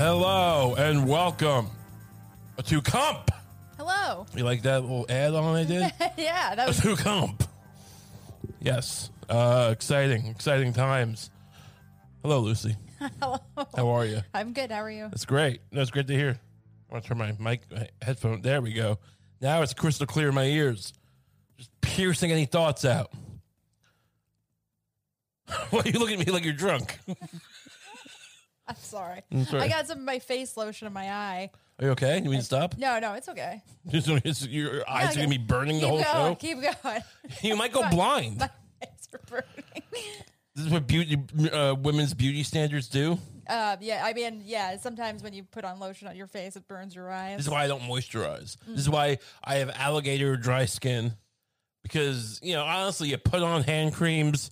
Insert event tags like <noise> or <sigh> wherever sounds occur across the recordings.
Hello and welcome to Comp. Hello. You like that little add on I did? <laughs> yeah, that was <laughs> to Comp. Yes. Uh, exciting, exciting times. Hello, Lucy. <laughs> hello. How are you? I'm good. How are you? That's great. That's great to hear. I want to turn my mic my headphone. There we go. Now it's crystal clear in my ears. Just piercing any thoughts out. Why are you looking at me like you're drunk? <laughs> I'm sorry. sorry. I got some of my face lotion in my eye. Are you okay? You need to stop? No, no, it's okay. <laughs> It's- your eyes are Yeah, gonna be burning the keep whole going. show. Keep going. <laughs> You might go blind. my eyes are burning. This is what beauty uh, women's beauty standards do. Um, yeah, I mean, yeah. Sometimes when you put on lotion on your face, it burns your eyes. This is why I don't moisturize. This is why I have alligator dry skin. Because, you know, honestly, you put on hand creams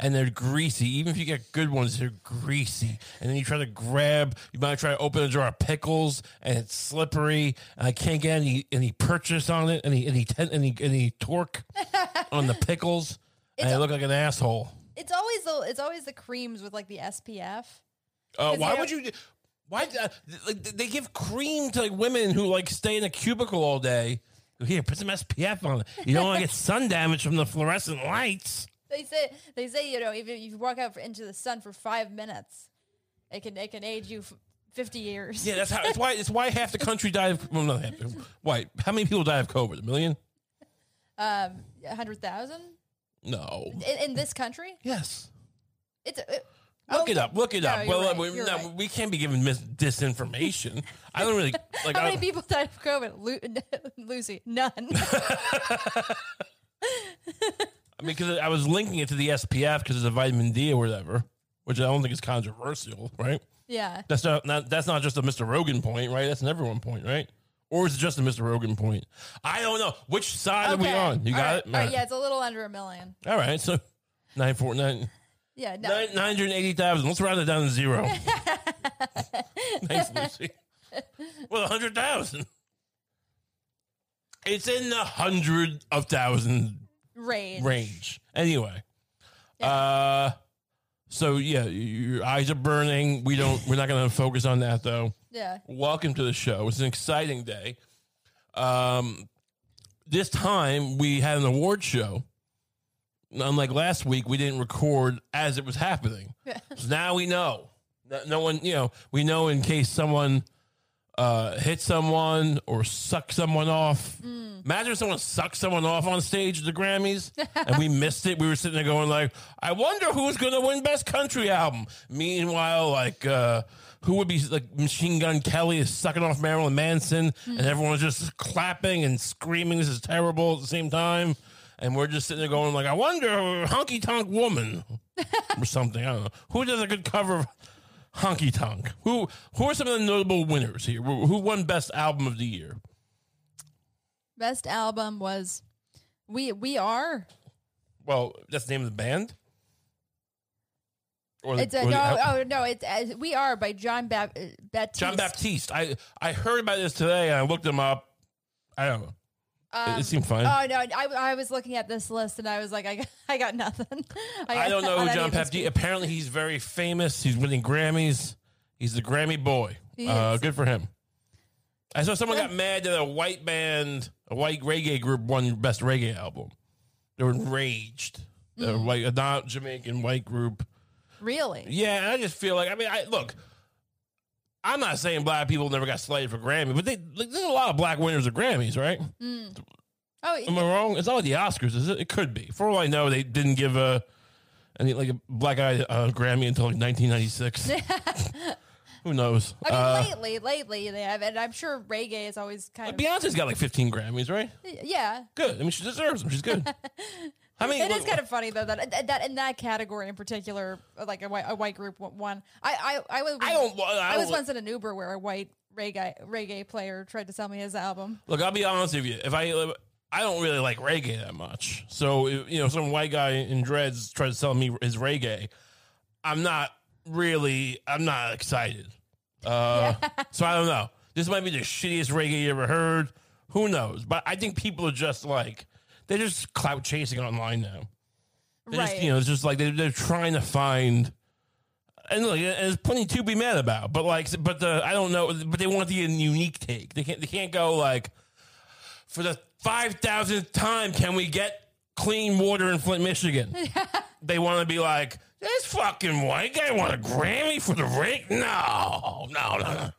and they're greasy. Even if you get good ones, they're greasy. And then you try to grab, you might try to open a jar of pickles and it's slippery. And I can't get any any purchase on it, any any ten, any any torque <laughs> on the pickles. and I look like an asshole. It's always the it's always the creams with like the SPF. Uh, why would you? Why uh, like they give cream to like women who like stay in a cubicle all day? Here, put some SPF on it. You don't want to get <laughs> sun damage from the fluorescent lights. They say they say you know if you- if you walk out into the sun for five minutes, it can it can age you f- fifty years. Yeah, that's how. It's why. It's why half the country died of. Well, not half. Why? How many people died of COVID? A million? <laughs> Um, a hundred thousand No. in, in this country. Yes. It's it, Look it up. Look it No, up. well, right, we, no, right. we can't be giving mis- disinformation. I don't really <laughs> like. How many people died of COVID? Lu- <laughs> Lucy, none. I mean, because I was linking it to the SPF because it's a vitamin D or whatever, which I don't think is controversial, right? yeah, That's not, not that's not just a Mr. Rogan point, right? That's an everyone point, right? Or is it just a Mr. Rogan point? I don't know. Which side are we on? You All got right. it? All right, yeah, it's a little under a million. All right. So nine four nine Yeah, no. nine nine hundred eighty thousand. Let's round it down to zero. <laughs> Thanks, Lucy. Well, a hundred thousand. It's in the hundred of thousand range. range. Anyway, uh, so yeah, your eyes are burning. We don't. We're not going to focus on that though. Yeah, Welcome to the show. It's an exciting day. Um, this time we had an award show. Unlike last week, we didn't record as it was happening. so now we know. No, no one, you know, we know in case someone uh, hit someone or suck someone off. Imagine if someone sucked someone off on stage at the Grammys and we <laughs> missed it. We were sitting there going like, I wonder who's going to win Best Country Album. Meanwhile, like, uh, who would be like Machine Gun Kelly is sucking off Marilyn Manson and everyone was just clapping and screaming, this is terrible at the same time. And we're just sitting there going like, I wonder, Honky Tonk Woman <laughs> or something. I don't know. Who does a good cover of Honky Tonk? Who who are some of the notable winners here? Who won Best Album of the Year? best album was we we are. Well, that's the name of the band. Or the- It's a or no. uh, Oh no, it's uh, we are by John Bap- uh, Baptiste. John Baptiste. I I heard about this today and I looked him up. I don't know. It- it, seemed fine. Oh no, I, I was looking at this list and I was like, I got, <laughs> I got nothing. I don't know who John of these Baptiste. people. Apparently, he's very famous. He's winning Grammys. He's the Grammy boy. Uh, good for him. I saw someone got mad that a white band, a white reggae group, won best reggae album. They were enraged. Mm. A white, a not Jamaican white group. Really? Yeah, and I just feel like I mean, I look. I'm not saying black people never got slated for Grammy, but they like, there's a lot of black winners of Grammys, right? Oh, Am I wrong? It's not like the Oscars, is it? It could be. For all I know, they didn't give a any like a black guy a Grammy until like 1996. <laughs> Who knows? I mean, Uh, lately, lately they have, and I'm sure reggae is always kind of Beyonce's got like 15 Grammys, right? yeah. Good. I mean, she deserves them. She's good. <laughs> I mean, It is kind of funny though that that, in that category in particular, like a white, a white group won. I I I was I don't. I, I was once in an Uber where a white reggae reggae player tried to sell me his album. Look, I'll be honest with you. If I I don't really like reggae that much, so you know, some white guy in dreads tries to sell me his reggae, I'm not really. I'm not excited. Uh, so I don't know. This might be the shittiest reggae you ever heard. Who knows? But I think people are just like they're just clout chasing online now. They're right. just, you know, it's just like they're, they're trying to find and look, and there's plenty to be mad about. But like, but the I don't know. But they want the unique take. They can't. They can't go like for the five thousandth time. Can we get clean water in Flint, Michigan? <laughs> they want to be like this fucking white guy want a Grammy for the rake? No, no, no, no.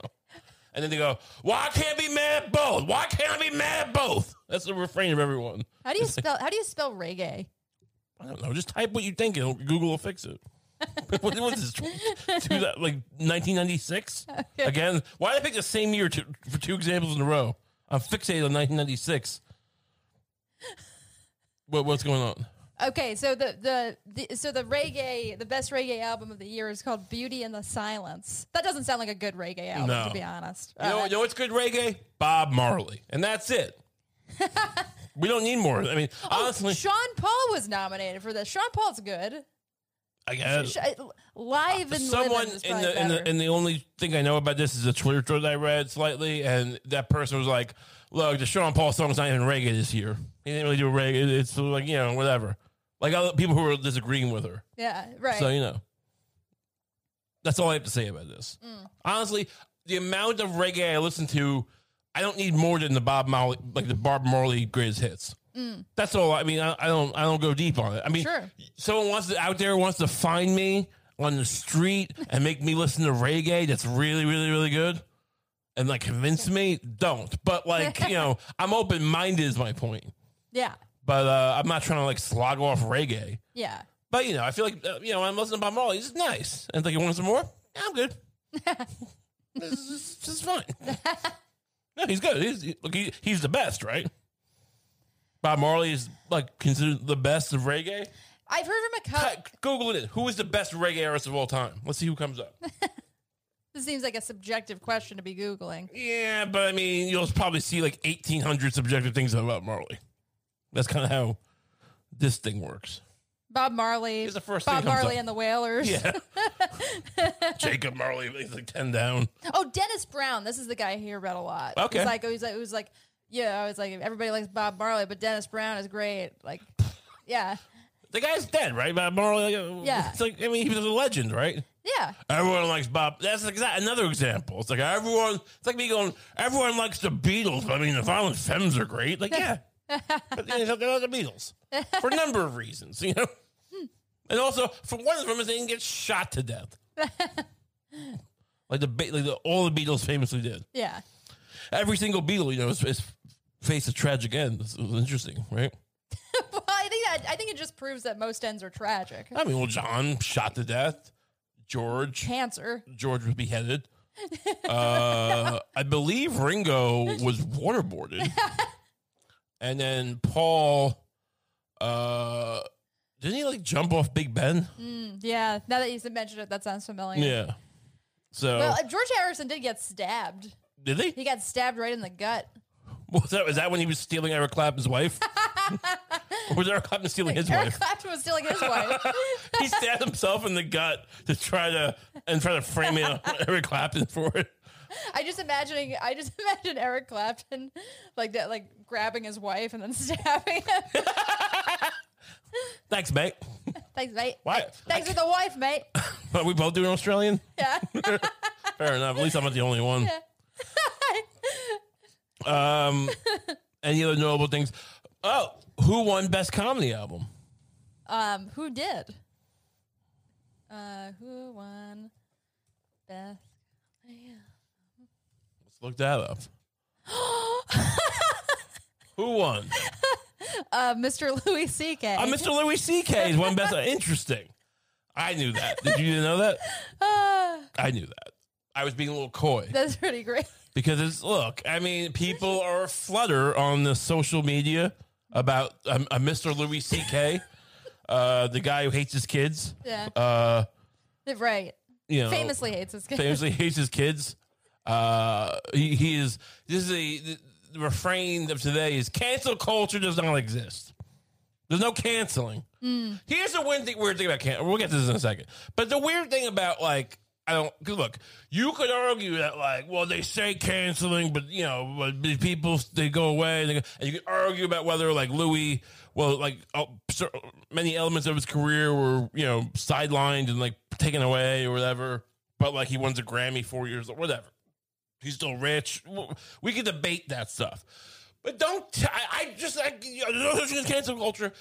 And then they go, "Why can't be mad at both? Why can't I be mad at both?" That's the refrain of everyone. How do you spell? How do you spell reggae? I don't know. Just type what you think, and Google will fix it. <laughs> what was this? Two, like 1996 again? Why did I pick the same year to, for two examples in a row? I'm fixated on 1996. What what's going on? Okay, so the, the the so the reggae, the best reggae album of the year is called "Beauty in the Silence." That doesn't sound like a good reggae album, No. to be honest. You know, Uh, you know what's good reggae? Bob Marley, and that's it. <laughs> we don't need more. I mean, honestly, Sean Paul was nominated for this. Sean Paul's good. I guess Sh- Live and someone is in probably the, in the and the only thing I know about this is a Twitter thread I read slightly, and that person was like, "Look, the Sean Paul song's not even reggae this year. He didn't really do reggae. It's like you know whatever." Like other people who are disagreeing with her. yeah, right. So you know, that's all I have to say about this. Mm. Honestly, the amount of reggae I listen to, I don't need more than the Bob Marley, like the Bob Marley greatest hits. That's all. I mean, I, I don't, I don't go deep on it. I mean, Mm. Sure. someone wants to out there wants to find me on the street <laughs> and make me listen to reggae. That's really, really, really good. And like convince me, don't. But like, you know, <laughs> I'm open minded. Is my point. yeah, But uh, I'm not trying to like slog off reggae. yeah. But you know, I feel like uh, you know, when I'm listening to Bob Marley. He's nice, and like you want some more? Yeah, I'm good. <laughs> this, is, this is fine. no, he's good. He's he, look, he, he's the best, right? Bob Marley is like considered the best of reggae. I've heard from a couple. Google it. Who is the best reggae artist of all time? Let's see who comes up. <laughs> This seems like a subjective question to be googling. yeah, but I mean, you'll probably see like 1,800 subjective things about Marley. That's kind of how this thing works. Bob Marley. Here's the first Bob thing that comes Marley up. and the Wailers. Yeah. <laughs> Jacob Marley, he's like 10 down. Oh, Dennis Brown. This is the guy I hear about a lot. Okay. He's like, he's like, it was like, yeah, I was like, everybody likes Bob Marley, but Dennis Brown is great. Like, <laughs> yeah, The guy's dead, right? Bob Marley. like, uh, Yeah. It's like I mean, he was a legend, right? yeah, Everyone likes Bob. That's exact another example. It's like everyone. It's like me going. Everyone likes the Beatles. But I mean, the Violent Femmes are great. Like <laughs> yeah, but you know, they like the Beatles for a number of reasons. You know, and also for one of them is they didn't get shot to death. like the like the, all the Beatles famously did. yeah. Every single Beatle, you know, is, is faced a tragic end. It's, it's interesting, right? <laughs> well, I think that I think it just proves that most ends are tragic. I mean, well, John shot to death. George Cancer. George was beheaded. <laughs> Uh, I believe Ringo was waterboarded, <laughs> and then Paul. Uh, didn't he like jump off Big Ben? Yeah. Now that you mentioned it, that sounds familiar. Yeah. So Well, uh, George Harrison did get stabbed. did he? He got stabbed right in the gut. <laughs> Was that was that when he was stealing Eric Clapton's wife? or <laughs> was Eric Clapton stealing his Eric wife? Eric Clapton was stealing his wife. <laughs> He stabbed himself in the gut to try to and try to frame it on Eric Clapton for it. I just imagining. I just <laughs> imagine Eric Clapton like that, like grabbing his wife and then <laughs> stabbing him. <laughs> Thanks, mate. Thanks, mate. Why? Thanks for the wife, mate. Are we both doing Australian? Yeah. Fair enough. At least I'm not the only one. Um, any other notable things? Oh, who won Best Comedy Album? um, who did? Uh, who won? Beth. Look that up. <gasps> who won? Uh, Mr. Louis C.K. Uh, Mr. Louis C.K. is one Best. <laughs> Interesting. I knew that. Did you know that? Ah, I knew that. I was being a little coy that's pretty great. because it's look. I mean, people are flutter on the social media about um, a Mr. Louis C.K. Uh, the guy who hates his kids. Yeah. Uh, right. you know, Famously hates his kid. famously hates his kids. Uh, he, he is. This is a the, the refrain of today is cancel culture does not exist. There's no canceling. Here's the weird thing, weird thing about cancel. We'll get to this in a second. But the weird thing about like I don't 'cause look. You could argue that like, well, they say canceling, but you know, but people they go away, and, they go, and you can argue about whether like Louis, well, like oh, many elements of his career were you know sidelined and like taken away or whatever. But like he wins a Grammy four years or whatever. He's still rich. We can debate that stuff, but don't. T- I, I just like you know, cancel culture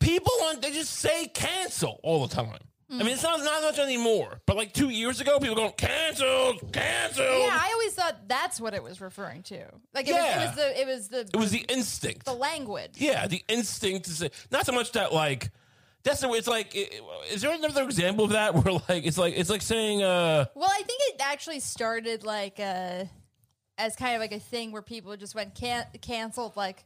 people on they just say cancel all the time. I mean, it's not not much anymore. But like two years ago, people going canceled, canceled. Yeah, I always thought that's what it was referring to. Like it, Yeah. was, it was the it was the it was the instinct. the language. Yeah, the instinct to say not so much that like that's the way it's like. Is there another example of that <laughs> where like it's like it's like saying uh Well, I think it actually started like uh as kind of like a thing where people just went can- canceled. Like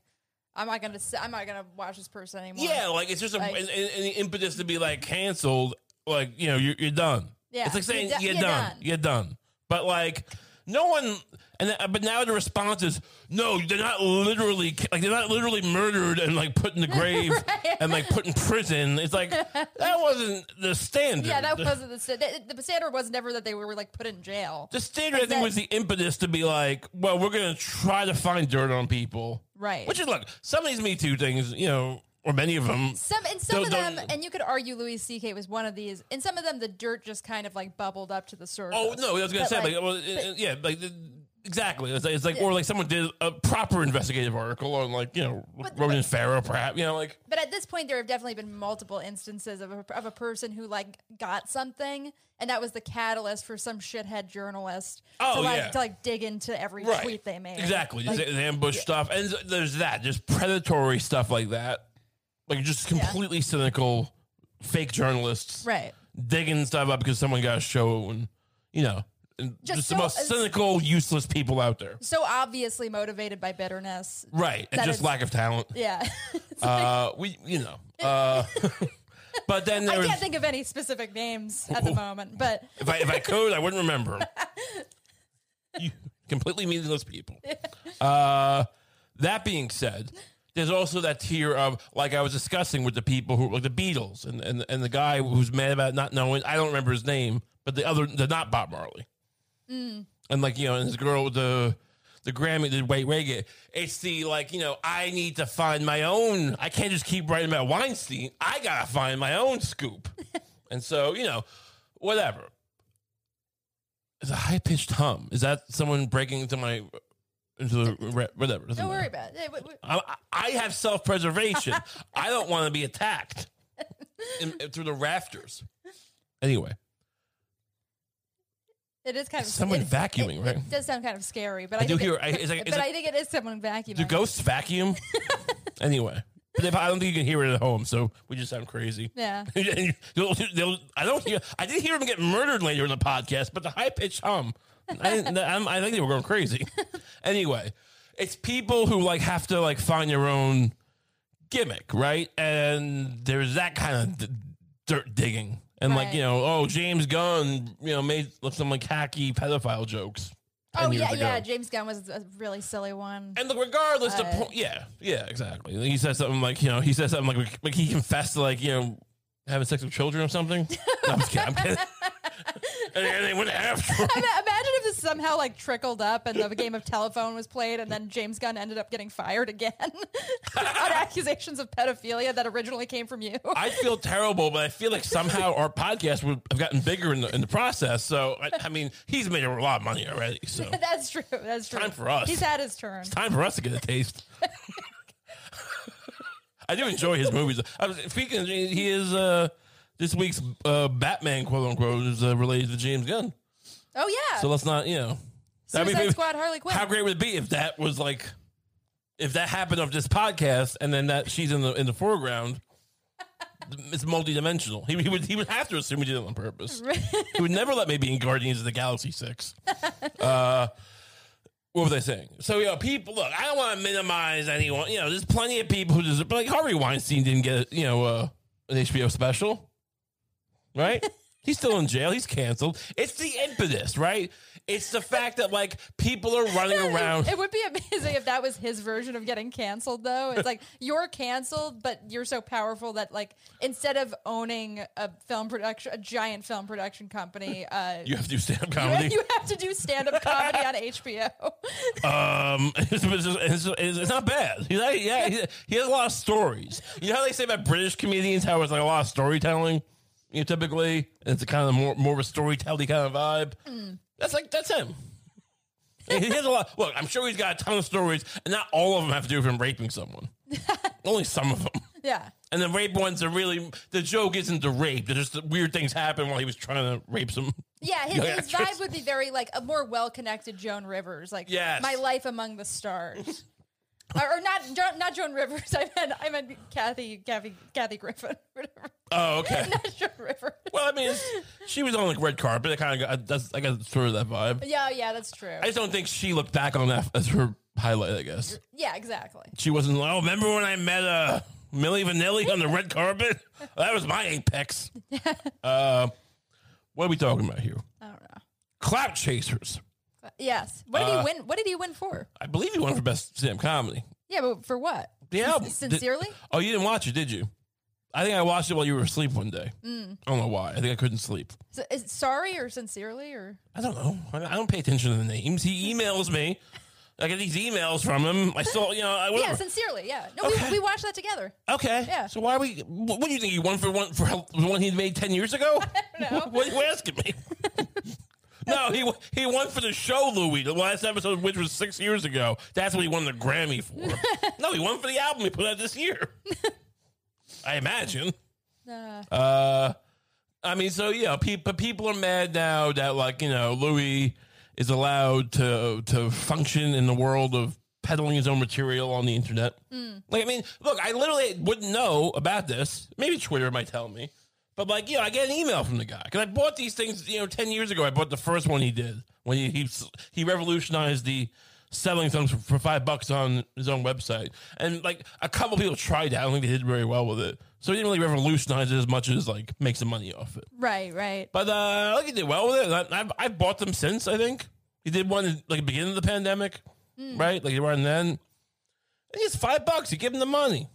I'm not gonna s- I'm not gonna watch this person anymore. yeah like it's just a, Like- an, an impetus to be like canceled like you know you're, you're done. Yeah, it's like saying you're you're, you're done. done. you're done. But like no one. And then, but now the response is no. They're not literally like they're not literally murdered and like put in the <laughs> grave and like put in prison. It's like <laughs> that wasn't the standard. Yeah, that wasn't the standard. The standard was never that they were like put in jail. the standard. I think that- was the impetus to be like, well, we're gonna try to find dirt on people. Right. Which is look, some of these Me Too things, you know, or many of them. Some and some of them, and you could argue Louis C.K. was one of these. And some of them, the dirt just kind of like bubbled up to the surface. Oh no, I was gonna But, say like, like, well, uh, yeah, like the- exactly. It's like, it's like or like someone did a proper investigative article on like you know But- Ronan Farrow, perhaps you know like But at this point, there have definitely been multiple instances of a, of a person who like got something, and that was the catalyst for some shithead journalist Oh, to like yeah. to like dig into every right tweet they made. exactly Like, just ambush stuff, and there's that just predatory stuff like that, like just completely cynical fake journalists right. digging stuff up because someone got a show and you know. And Just just, the most cynical, useless people out there. So obviously motivated by bitterness. Right. And just lack of talent. Yeah. <laughs> Uh, we, you know. Uh, <laughs> but then I there's. can't think of any specific names at the moment, but If I if I could, I wouldn't remember 'em. <laughs> you completely meaningless people. Uh, that being said, there's also that tier of like I was discussing with the people who like the Beatles and and and the guy who's mad about not knowing. I don't remember his name, but the other the not Bob Marley. Mm. And like you know, and his girl with the the Grammy, the white reggae. It's the like you know, I need to find my own. I can't just keep writing about Weinstein. I gotta find my own scoop. <laughs> and so you know, whatever. It's a high pitched hum. Is that someone breaking into my into the re- whatever? doesn't don't worry matter. about it. Hey, w- w- I, I have self preservation. <laughs> I don't want to be attacked <laughs> in, through the rafters. Anyway, It is kind of scary. Someone it- vacuuming, it, right? It does sound kind of scary, but I I, do hear. I, it's like, it's but like I think it is someone vacuuming. do ghosts vacuum? <laughs> anyway, but if, I don't think you can hear it at home, so we just sound crazy. Yeah. <laughs> They'll- they'll- I don't hear. I did hear them get murdered later in the podcast, but the high pitched hum, I, I think they were going crazy. <laughs> anyway, it's people who like have to like find their own gimmick, right? And there's that kind of d- dirt digging, and like you know, oh James Gunn, you know, made some like hacky pedophile jokes. Oh yeah, ago. yeah. James Gunn was a really silly one. And look, regardless, the Uh, point, yeah, yeah, exactly. He said something like, you know, he said something like, like he confessed to like, you know, having sex with children or something. No, I'm kidding. I'm kidding. <laughs> and, and they wouldn't have to. Somehow like trickled up and the game of telephone was played, and then James Gunn ended up getting fired again <laughs> on accusations of pedophilia that originally came from you. I feel terrible, but I feel like somehow our podcast would have gotten bigger in the in the process. So I, I mean, he's made a lot of money already. So <laughs> That's true. That's true. time for us. He's had his turn. It's time for us to get a taste. <laughs> I do enjoy his movies. I was speaking. He is uh, this week's uh, Batman, quote unquote, is uh, related to James Gunn. Oh yeah. So let's not, you know. I Suicide mean, Squad, Harley Quinn. How great would it be if that was like, if that happened of this podcast, and then that she's in the in the foreground? <laughs> It's multidimensional. He, he would he would have to assume he did it on purpose. he would never let me be in Guardians of the Galaxy six. <laughs> Uh, what was I saying? So you know, people look. I don't want to minimize anyone. You know, there's plenty of people who deserve. But like Harvey Weinstein didn't get you know uh, an HBO special, right? <laughs> He's still in jail. He's canceled. It's the impetus, right? It's the fact that like people are running around. It would be amazing if that was his version of getting canceled, though. It's like <laughs> you're canceled, but you're so powerful that, like, instead of owning a film production, a giant film production company, uh, <laughs> You have to do stand up you, comedy. you have to do stand up comedy on HBO. <laughs> Um, it's, it's, it's, it's not bad. He's like, yeah, he, he has a lot of stories. You know how they say about British comedians how it's like a lot of storytelling. You know, typically it's a kind of more more of a storytelling kind of vibe. Mm. That's like that's him. he has a lot. Look, I'm sure he's got a ton of stories, and not all of them have to do with him raping someone. <laughs> Only some of them. yeah. And the rape ones are really the joke isn't the rape. They're just the weird things happen while he was trying to rape some. Yeah, his, his vibe would be very like a more well connected Joan Rivers, like Yes. my life among the stars. <laughs> or, or not, not Joan Rivers. <laughs> I meant, I meant Kathy, Kathy, Kathy Griffin, whatever. Oh, okay. <laughs> Not Joan Rivers. well, I mean, it's, she was on like red carpet. I kind of got that's I got sort of that vibe. Yeah, yeah, that's true. I just don't think she looked back on that as her highlight. I guess yeah, exactly. she wasn't. like, Oh, remember when I met uh, Milli Vanilli on the red carpet? <laughs> That was my apex. <laughs> uh, what are we talking about here? I don't know. Clout chasers. Yes. What did Uh, he win? What did he win for? I believe he won for best stand comedy. Yeah, but for what? The album. Sincerely? Oh, you didn't watch it, did you? I think I watched it while you were asleep one day. Mm. I don't know why. I think I couldn't sleep. So, is it sorry or sincerely or? I don't know. I don't pay attention to the names. He emails me. I get these emails from him. I saw, you know, I, Yeah, sincerely. Yeah. No, Okay. we, we watched that together. Okay. Yeah. So why are we? What, do you think? He won for one for the one he made ten years ago? <laughs> know. What, are you asking me? <laughs> no, he he won for the show, Louis. The last episode, which was six years ago. That's what he won the Grammy for. <laughs> no, he won for the album he put out this year. I imagine. Uh, Uh, I mean, so yeah, pe- but people are mad now that like you know Louis is allowed to to function in the world of peddling his own material on the internet. Like, I mean, look, I literally wouldn't know about this. Maybe Twitter might tell me, but like, you know, I get an email from the guy because I bought these things. You know, ten years ago, I bought the first one he did when he he, he revolutionized the selling things for, for five bucks on his own website. And like a couple people tried it. I don't think they did very well with it. So he didn't really revolutionize it as much as like make some money off it. right, right. But uh, I think he did well with it. I, I've, I've bought them since. I think he did one in, like the beginning of the pandemic, right? Like around then. And it's five bucks. You give him the money.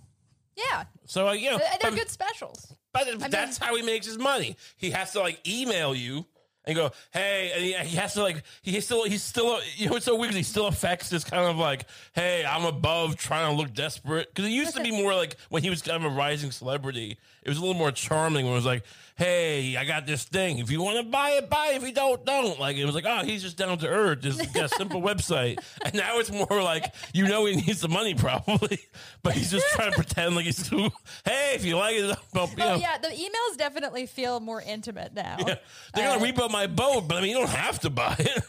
Yeah. So uh, you know, They're but, good specials. but that's how he makes his money. He has to like email you and go, hey, and he, he has to like he still he's still you know it's so weird. He still affects this kind of like, hey, I'm above trying to look desperate because it used to be more like when he was kind of a rising celebrity. It was a little more charming when it was like, hey, I got this thing. If you want to buy it, buy it. If you don't, don't. Like it was like, oh, he's just down to earth. Just got a simple website. <laughs> And now it's more like you know he needs the money <laughs> probably, but he's just trying to pretend like he's too. <laughs> Hey, if you like it, you oh, know. Oh yeah, the emails definitely feel more intimate now. Yeah. They're gonna uh, repo my boat, but I mean, you don't have to buy it.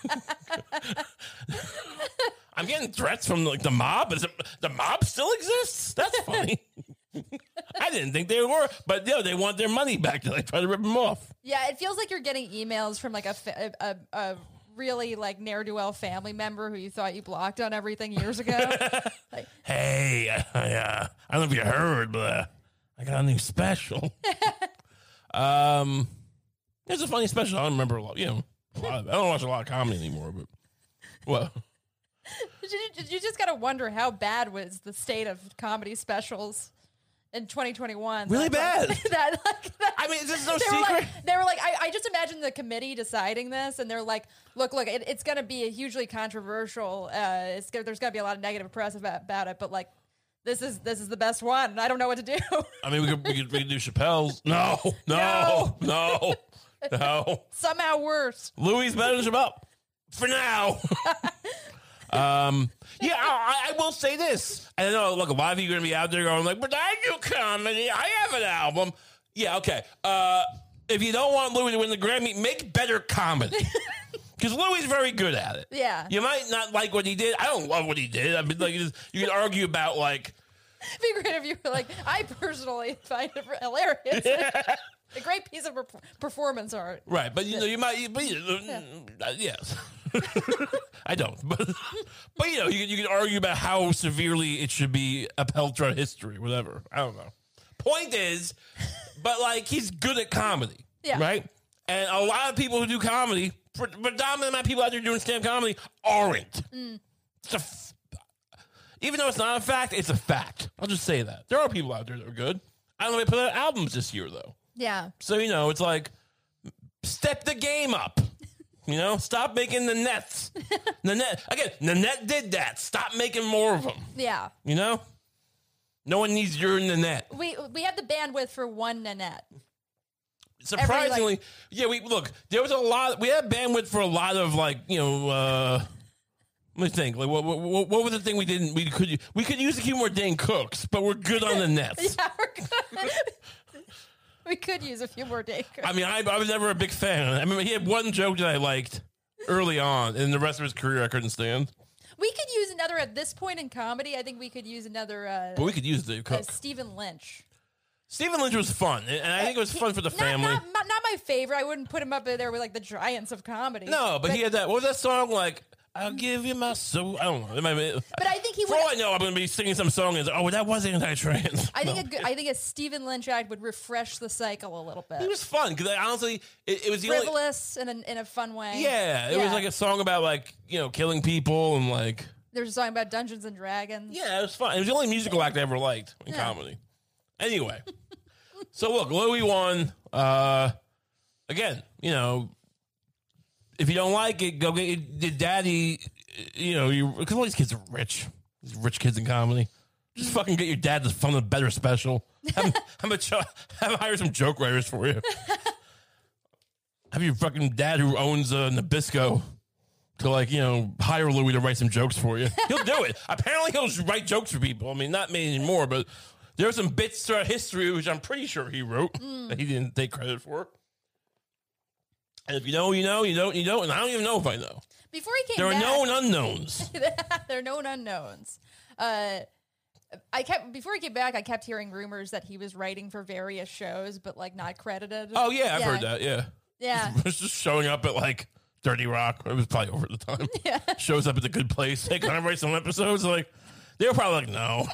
<laughs> I'm getting threats from like the mob. Is it, the mob still exists? That's funny. <laughs> I didn't think they were, but yeah, they want their money back. <laughs> They like, try to rip them off. Yeah, it feels like you're getting emails from like a a, a, a really like ne'er do well family member who you thought you blocked on everything years ago. like, Hey, I, I, uh, I don't know if you heard, but uh, I got a new special. um, it's a funny special. I don't remember a lot. You know, a lot of, I don't watch a lot of comedy anymore, but well. <laughs> you, just gotta wonder how bad was the state of comedy specials in 2021. Really like- bad. <laughs> that, like, that- I mean, there's no they were secret. like, they were like, I, I just imagine the committee deciding this, and they're like, look, look, it, it's going to be a hugely controversial. Uh, it's gonna, there's going to be a lot of negative press about, about it, but like, this is this is the best one. I don't know what to do. I mean, we could we could, we could do Chappelle's. No, no, <laughs> no, no. <laughs> Somehow worse. Louis is better than Chappelle for now. <laughs> um, yeah, I, I will say this. I know. Look, a lot of you are going to be out there going like, "But I do comedy. I have an album." Yeah, okay. Uh, if you don't want Louis to win the Grammy, make better comedy. <laughs> Because Louis is very good at it. Yeah. You might not like what he did. I don't love what he did. I mean, like, you can argue about like It'd be great if you were like, I personally find it hilarious. A great piece of performance art. Right, but you know, you might, but you know, uh, yes, <laughs> I don't, but <laughs> but you know, you can, you can argue about how severely it should be upheld throughout history, whatever. I don't know. Point is, but like he's good at comedy, Yeah. right? And a lot of people who do comedy predominantly amount of people out there doing stand comedy aren't. It's a f- even though it's not a fact, it's a fact. I'll just say that there are people out there that are good. I don't know if they put out albums this year though, Yeah. so you know it's like step the game up. You know, stop making the nets. Nanette again. Nanette did that. Stop making more of them. Yeah. You know, no one needs your Nanette. We we have the bandwidth for one Nanette. Surprisingly, yeah. We look. There was a lot. We had bandwidth for a lot of like you know. uh Let me think. Like, what, what, what was the thing we didn't? We could we could use a few more Dane Cooks, but we're good on the <laughs> nets. Yeah, we're good. We could use a few more Dakers. I mean, I, I was never a big fan. I mean, he had one joke that I liked early on, and the rest of his career I couldn't stand. We could use another at this point in comedy. I think we could use another uh, But we could use the uh, Cook. Stephen Lynch. Stephen Lynch was fun, and and I think it was fun for the not- family. Not, not, not my favorite. I wouldn't put him up there with like the giants of comedy. no, but, he had that. What was that song like? I'll give you my soul. I don't know. It might be, But I think he would. all I know, I'm going to be singing some song and oh, that was anti-trans. I think No. a good, I think a Stephen Lynch act would refresh the cycle a little bit. It was fun because honestly, it, it was the only. Frivolous in a, in a fun way. Yeah, it was like a song about like you know killing people and like There's a song about Dungeons and Dragons. yeah, it was fun. It was the only musical act I ever liked in Yeah. comedy. Anyway, <laughs> so look, Louis won. Uh, again, you know, if you don't like it, go get your, daddy. You know, you because all these kids are rich. These rich kids in comedy. Just fucking get your dad to fund a better special. Have <laughs> have him, cho- have hire some joke writers for you. have your fucking dad who owns uh, Nabisco to like you know hire Louis to write some jokes for you. He'll do it. Apparently, he'll write jokes for people. I mean, not many anymore, but there are some bits throughout history which I'm pretty sure he wrote that he didn't take credit for. And if you know, you know. You don't, you don't. And I don't even know if I know. Before he came There are back, known <laughs> unknowns. there are known unknowns. Uh, I kept before he came back. I kept hearing rumors that he was writing for various shows, but like not credited. Oh yeah, I've heard that. Yeah, Yeah, <laughs> it was just showing up at like 30 Rock. It was probably over at the time. <laughs> yeah. Shows up at the Good Place. Hey, can I write some episodes? Like they were probably like, no.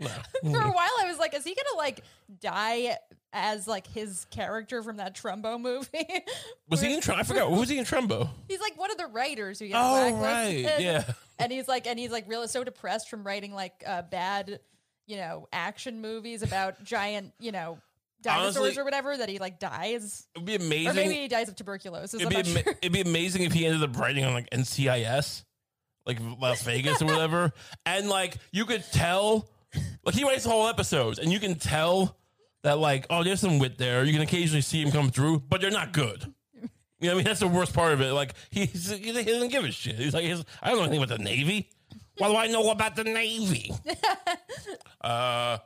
no. For a while, I was like, "Is he gonna like die as like his character from that Trumbo movie?" <laughs> Was he in? Tr- I forgot. What was he in Trumbo? <laughs> He's like one of the writers who gets Oh blacklisted. right, yeah. <laughs> and he's like and he's like really so depressed from writing like uh, bad you know action movies about giant you know dinosaurs Honestly- or whatever that he like dies It'd be or amazing. maybe he dies of tuberculosis It'd be, ama- sure. it'd be amazing if he ended up writing on like NCIS, like Las Vegas or whatever, and like you could tell, like he writes whole episodes, and you can tell that like oh there's some wit there. You can occasionally see him come through, but they're not good. You know, what I mean that's the worst part of it. Like he's, he doesn't give a shit. He's like he's, I don't know anything about the Navy. What do I know about the Navy? <laughs> uh,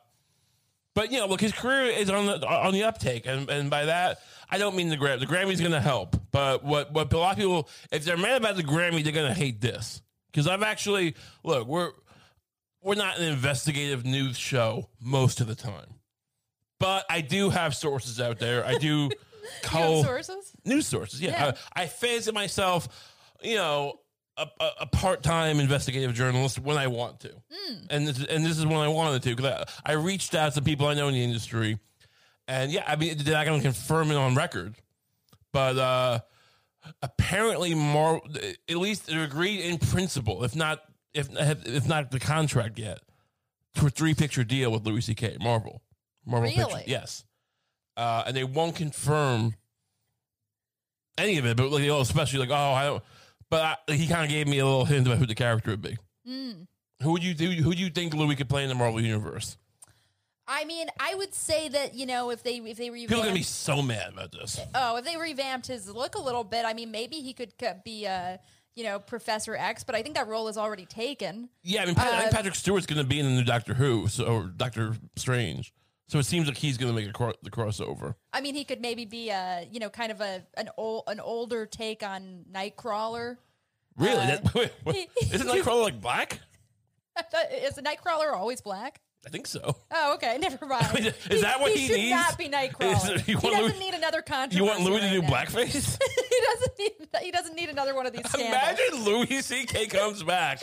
but you know, look, his career is on the on the uptake, and, and by that, I don't mean the Grammy. The Grammy's going to help, but what what a lot of people, if they're mad about the Grammy, they're going to hate this because I've actually look, we're we're not an investigative news show most of the time, but I do have sources out there. I do <laughs> call sources news sources. Yeah, Yeah. I, I fancy myself, you know, a, a, a part-time investigative journalist when I want to, and this, and this is when I wanted to because I, I reached out to people I know in the industry, and yeah, I mean, they're not going to confirm it on record, but uh, apparently, more at least they're agreed in principle, if not if if not the contract yet, for a three-picture deal with Louis C.K. Marvel, Marvel Really? Pictures, yes, uh, and they won't confirm any of it, but like, oh, especially like, oh, I don't. But I, he kind of gave me a little hint about who the character would be. Mm. Who would you do? Who do you think Louis could play in the Marvel universe? i mean i would say that you know if they if they People are gonna be so mad about this. oh if they revamped his look a little bit i mean maybe he could be a you know professor x but i think that role is already taken Yeah, I mean, Pat- I think Uh, Patrick Stewart's gonna be in the new Doctor Who, so or Doctor Strange. So it seems like he's gonna make a cro- the crossover. I mean, he could maybe be a you know kind of a an old an older take on Nightcrawler. Really? Uh, that, <laughs> wait, isn't Nightcrawler like black? Is the Nightcrawler always black? I think so. Oh, okay, <laughs> never mind. <laughs> Is that what he should needs? not be Nightcrawler. Is- he doesn't Louis- need another controversy. You want Louis to do now. blackface? he doesn't need. He doesn't need another one of these scandals. Imagine Louis C.K. comes back,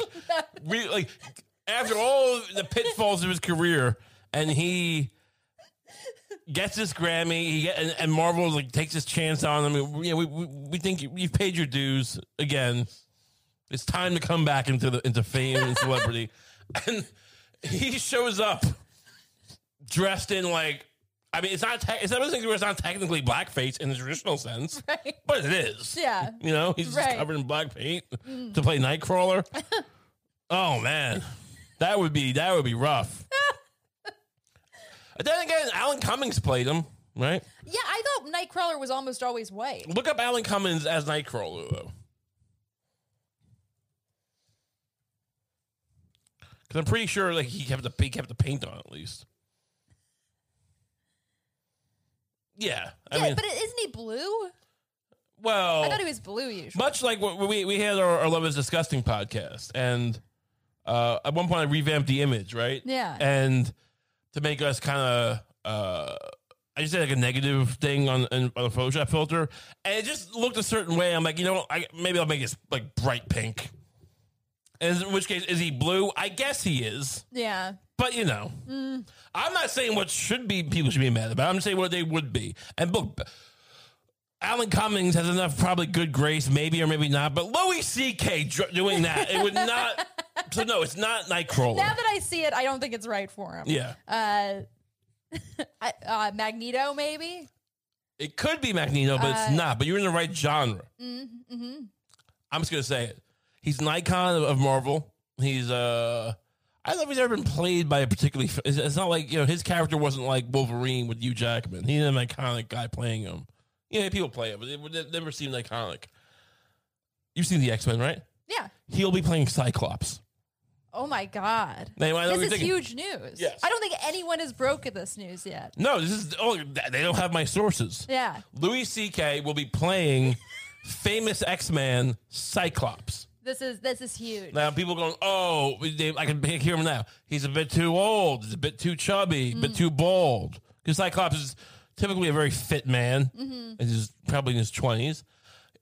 we, like after all the pitfalls of his career, and he gets his Grammy. He get, and, and Marvel like takes his chance on him. You know, we, we we think you, you've paid your dues again. It's time to come back into the into fame and celebrity. <laughs> and he shows up dressed in like. I mean, it's not. Te- it's not one of those things where it's not technically blackface in the traditional sense, <laughs> Right. but it is. Yeah. You know, he's just Right. Mm. covered in black paint to play Nightcrawler. <laughs> oh man, that would be that would be rough. Then again, Alan Cummings played him, right? Yeah, I thought Nightcrawler was almost always white. Look up Alan Cummings as Nightcrawler though, because I'm pretty sure like he kept the he kept the paint on at least. Yeah, I yeah, mean, but isn't he blue? well, I thought he was blue usually. much like what we we had our, our Love Is Disgusting podcast, and uh, at one point I revamped the image, right? Yeah. and to make us kind of. Uh, I just did like a negative thing on, on a Photoshop filter, and it just looked a certain way. I'm like, you know, what? I, maybe I'll make it like bright pink. And in which case, is he blue? I guess he is. yeah. But you know, I'm not saying what should be people should be mad about. I'm saying what they would be. And look, Alan Cummings has enough probably good grace, maybe or maybe not. But Louis C.K. dr- doing that, it would not. <laughs> So no, it's not Nightcrawler. Now that I see it, I don't think it's right for him. yeah, Uh, <laughs> I- uh, Magneto, maybe. it could be Magneto, but it's Uh, not. But you're in the right genre. Mm-hmm. I'm just gonna say it. He's an icon of, of Marvel. He's uh. I don't know if he's ever been played by a particularly. It's it's not like you know his character wasn't like Wolverine with Hugh Jackman. He's an iconic guy playing him. Yeah, people play it, but it, it never seemed iconic. You've seen the X Men, right? Yeah. He'll be playing Cyclops. Oh my God. Now, I know what This is thinking. huge news. Yes. I don't think anyone has broken this news yet. No, this is. Oh, they don't have my sources. Yeah. Louis C.K. will be playing famous X Man Cyclops. This is this is huge. Now people going, oh, they, I can hear him now. He's a bit too old. He's a bit too chubby. A bit mm. too bald. Because Cyclops is typically a very fit man, and he's probably in his twenties.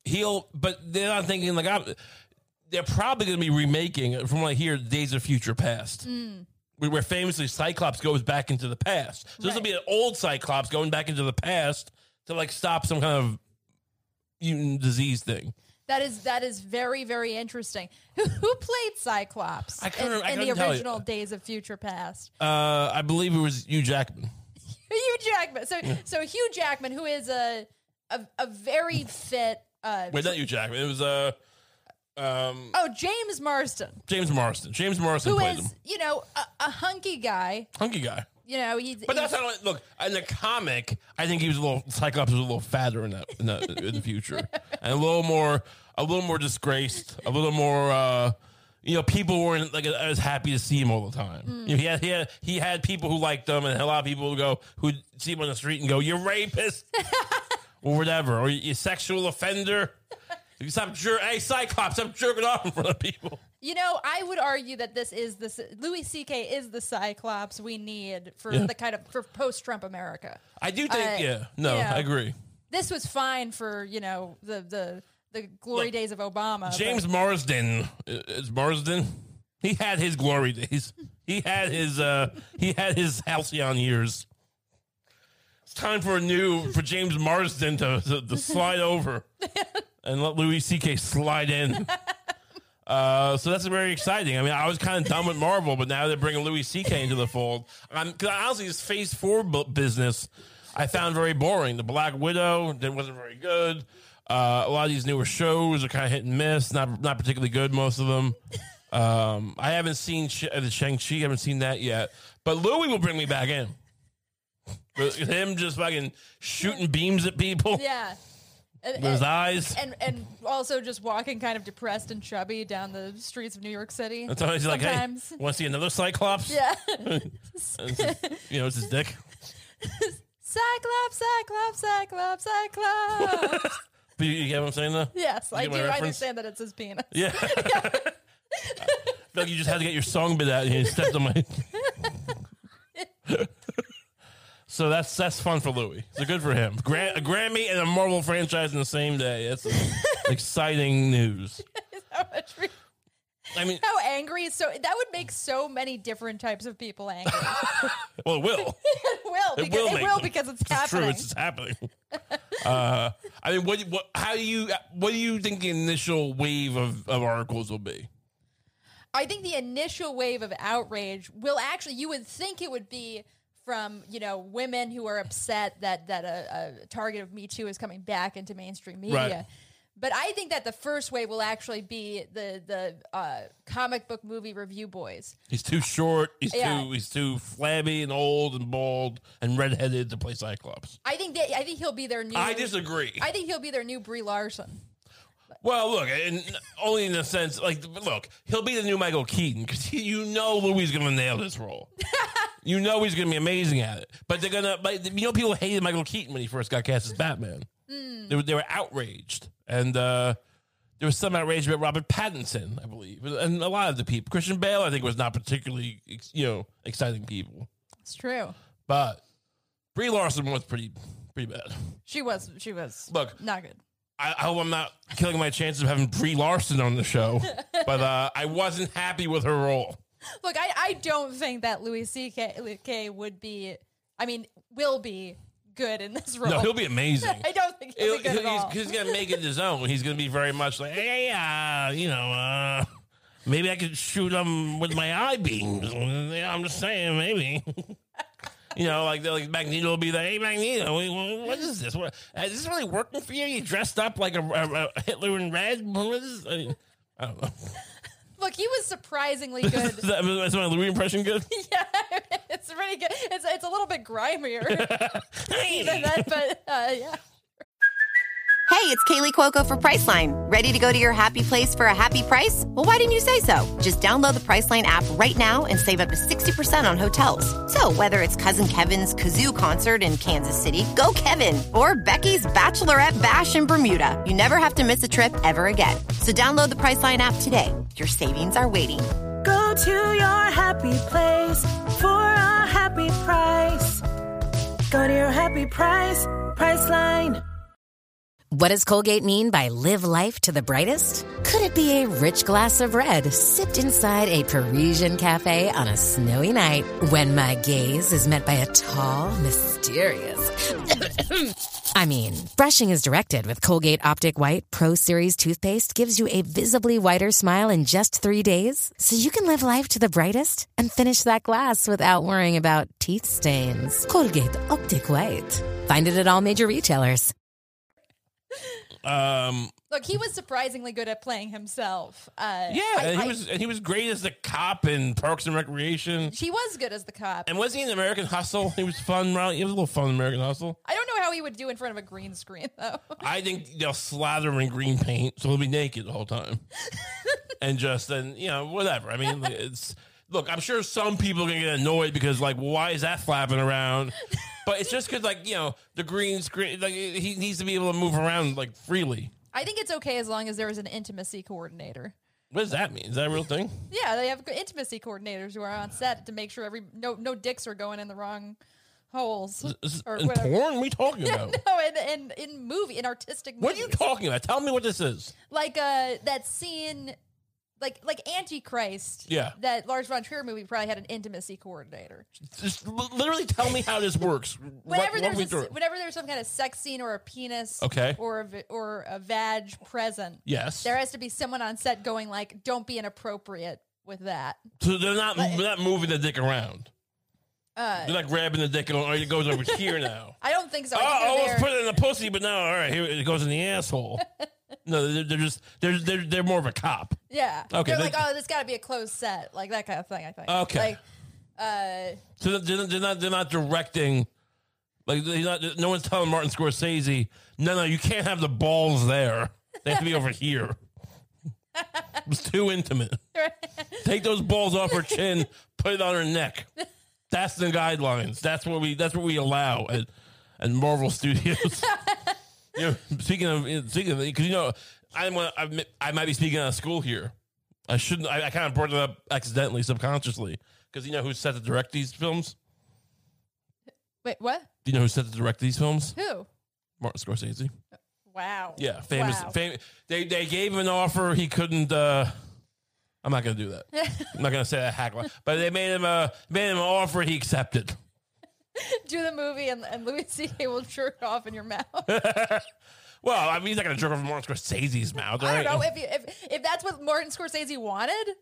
He'll, but they're not thinking like I'm. They're probably going to be remaking, from what I hear, Days of Future Past. Where where famously Cyclops goes back into the past. So this will be an old Cyclops going back into the past to like stop some kind of mutant disease thing. That is that is very very interesting. Who who played Cyclops I couldn't- in, I in the couldn't tell you. original Days of Future Past? Uh, I believe it was Hugh Jackman. Jackman. So so Hugh Jackman, who is a a, a very fit. Uh, Wait, not Hugh Jackman. It was uh, um, oh, James Marsden, James Marsden. James Marsden who is him. you know a, a hunky guy. Hunky guy. You know he's. But that's not look in the comic. I think he was a little Cyclops was a little fatter in that in the, in the future, <laughs> and a little more a little more disgraced, a little more. uh you know, people weren't like as happy to see him all the time. Mm. You know, he had he had he had people who liked him, and a lot of people would go who'd see him on the street and go, "You're rapist," <laughs> or whatever, or you sexual offender. You stop jer- hey Cyclops, I'm jerking off in front of people. You know, I would argue that this is the Louis C.K. is the Cyclops we need for Yeah. the kind of for post-Trump America. I do think, Uh, yeah, no. I agree. This was fine for you know the the the glory Look, days of Obama. but- James Marsden is Marsden. He had his glory days. He had his uh he had his halcyon years. It's time for a new for James Marsden to to, to slide over <laughs> and let Louis C.K. slide in. Uh, so that's very exciting. I mean, I was kind of done with Marvel, but now they're bringing Louis C.K. into the fold. Um, cause honestly, this Phase Four bu- business I found very boring. The Black Widow that wasn't very good. Uh, a lot of these newer shows are kind of hit and miss. Not not particularly good. Most of them. Um, I haven't seen Sh- uh, the Shang Chi. I haven't seen that yet. But Louis will bring me back in. With him just fucking shooting beams at people yeah. And, with his and, eyes. and and also just walking kind of depressed and chubby down the streets of New York City. That's always like, hey, Sometimes. want to see another Cyclops? Yeah. <laughs> You know, it's his dick. <laughs> Cyclops, Cyclops, Cyclops, Cyclops. But you, you get what I'm saying, though? yes, I get do. my I reference? understand that it's his penis. Yeah. <laughs> I like you just had to get your song bit out and you stepped on my. <laughs> so that's that's fun for Louis. So good for him. Gra- a Grammy and a Marvel franchise in the same day. That's <laughs> exciting news. How much I mean, How angry? So that would make so many different types of people angry. <laughs> well, it will. <laughs> it will. Because, will it will because it's, It's true. happening. It's, it's happening. <laughs> uh, I mean, what, what? How do you? What do you think the initial wave of, of articles will be? I think the initial wave of outrage will actually, you would think it would be from, you know, women who are upset that, that a, a target of Me Too is coming back into mainstream media. Right. But I think that the first wave will actually be the, the uh, comic book movie review boys. He's too short. He's Yeah. too. He's too flabby and old and bald and redheaded to play Cyclops. I think that, I think he'll be their new. I disagree. I think he'll be their new Brie Larson. Well, look, and only in the sense, like, look, he'll be the new Michael Keaton because you know Louis going to nail this role. <laughs> you know he's going to be amazing at it. But they're going to, but you know, people hated Michael Keaton when he first got cast as Batman. They, were, they were outraged, and uh, there was some outrage about Robert Pattinson, I believe, and a lot of the people. Christian Bale, I think, was not particularly, you know, exciting people, It's true. but Brie Larson was pretty, pretty bad. She was. She was. Look, not good. I, I hope I'm not killing my chances of having Brie Larson on the show, <laughs> but uh, I wasn't happy with her role. Look, I, I don't think that Louis C.K. would be. I mean, will be good in this role. No, he'll be amazing. <laughs> I don't think he'll He'll- be good at he's, he's gonna make it his own. He's gonna be very much like, hey, uh, you know, uh, maybe I could shoot him with my eye beams. I'm just saying, maybe. <laughs> You know, like like Magneto will be like, "Hey, Magneto, what is this? What is this really working for you? You dressed up like a, a, a Hitler in red? What is? I, don't know. <laughs> Look, he was surprisingly good. Is that, is my Louis impression good? yeah, it's pretty good. It's it's a little bit grimier Hey. than that, but uh, yeah. Hey, it's Kaley Cuoco for Priceline. Ready to go to your happy place for a happy price? Well, why didn't you say so? Just download the Priceline app right now and save up to 60% on hotels. So, whether it's Cousin Kevin's Kazoo concert in Kansas City, go Kevin, or Becky's Bachelorette Bash in Bermuda, you never have to miss a trip ever again. So, download the Priceline app today. Your savings are waiting. Go to your happy place for a happy price. Go to your happy price, Priceline. What does Colgate mean by live life to the brightest? Could it be a rich glass of red sipped inside a Parisian cafe on a snowy night when my gaze is met by a tall, mysterious. <coughs> <coughs> I mean, brushing is directed with Colgate Optic White Pro Series toothpaste gives you a visibly whiter smile in just three days, so you can live life to the brightest and finish that glass without worrying about teeth stains. Colgate Optic White. Find it at all major retailers. Um, Look, he was surprisingly good at playing himself. Uh, yeah, I- and he I- was and he was great as the cop in Parks and Recreation. He was good as the cop. And was he in American Hustle? He was fun. right? He was a little fun in American Hustle. I don't know how he would do in front of a green screen <laughs> though. I think they'll slather him in green paint, so he'll be naked the whole time, <laughs> and just and you know whatever. I mean, it's look. I'm sure some people are gonna get annoyed because like, why is that flapping around? But it's just because like you know the green screen. Like he needs to be able to move around like freely. I think it's okay as long as there is an intimacy coordinator. What does that mean? Is that a real thing? <laughs> Yeah, they have intimacy coordinators who are on set to make sure every no no dicks are going in the wrong holes Is- or in whatever. porn? You talking <laughs> about? no, in, in in movie in artistic. What are you talking about? Tell me what this is. Like uh that scene, like like Antichrist. Yeah. that Lars von Trier movie probably had an intimacy coordinator. Just li- literally tell me how this works. Whenever there's a, it. whenever there's some kind of sex scene or a penis, Okay. or a, vi- or a vag present, Yes. there has to be someone on set going like, "Don't be inappropriate with that." So they're not they're not moving the dick around. Uh, They're not grabbing the dick and oh, it goes over here now. <laughs> I don't think so. I Oh, think I almost there- put it in the pussy, but now all right, here it goes in the asshole. <laughs> no, they're, they're just they're, they're they're more of a cop. Yeah. Okay, They're like, oh, this got to be a closed set, like that kind of thing. I think. Okay. Like, uh, So they're, they're not they're not directing. Like they're not, no one's telling Martin Scorsese, no, no, you can't have the balls there. They have to be over here. <laughs> It's too intimate. Take those balls off her <laughs> chin, put it on her neck. That's the guidelines. That's what we. That's what we allow at, at Marvel Studios. <laughs> you know, speaking of speaking of, because you know, I'm gonna- I I might be speaking out of school here. I shouldn't. I, I kind of brought it up accidentally, subconsciously, because you know who's set to direct these films. wait, what? Do you know who's set to direct these films? Who? Martin Scorsese. Wow. Yeah, famous. Wow. Fam- they they gave him an offer he couldn't. uh I'm not gonna do that. <laughs> I'm not gonna say that hack but they made him a made him an offer he accepted. <laughs> do the movie and, and Louis C.K. will jerk off in your mouth. <laughs> Well, I mean, he's not going to jerk off in Martin Scorsese's mouth, right? I don't know if, you, if if that's what Martin Scorsese wanted.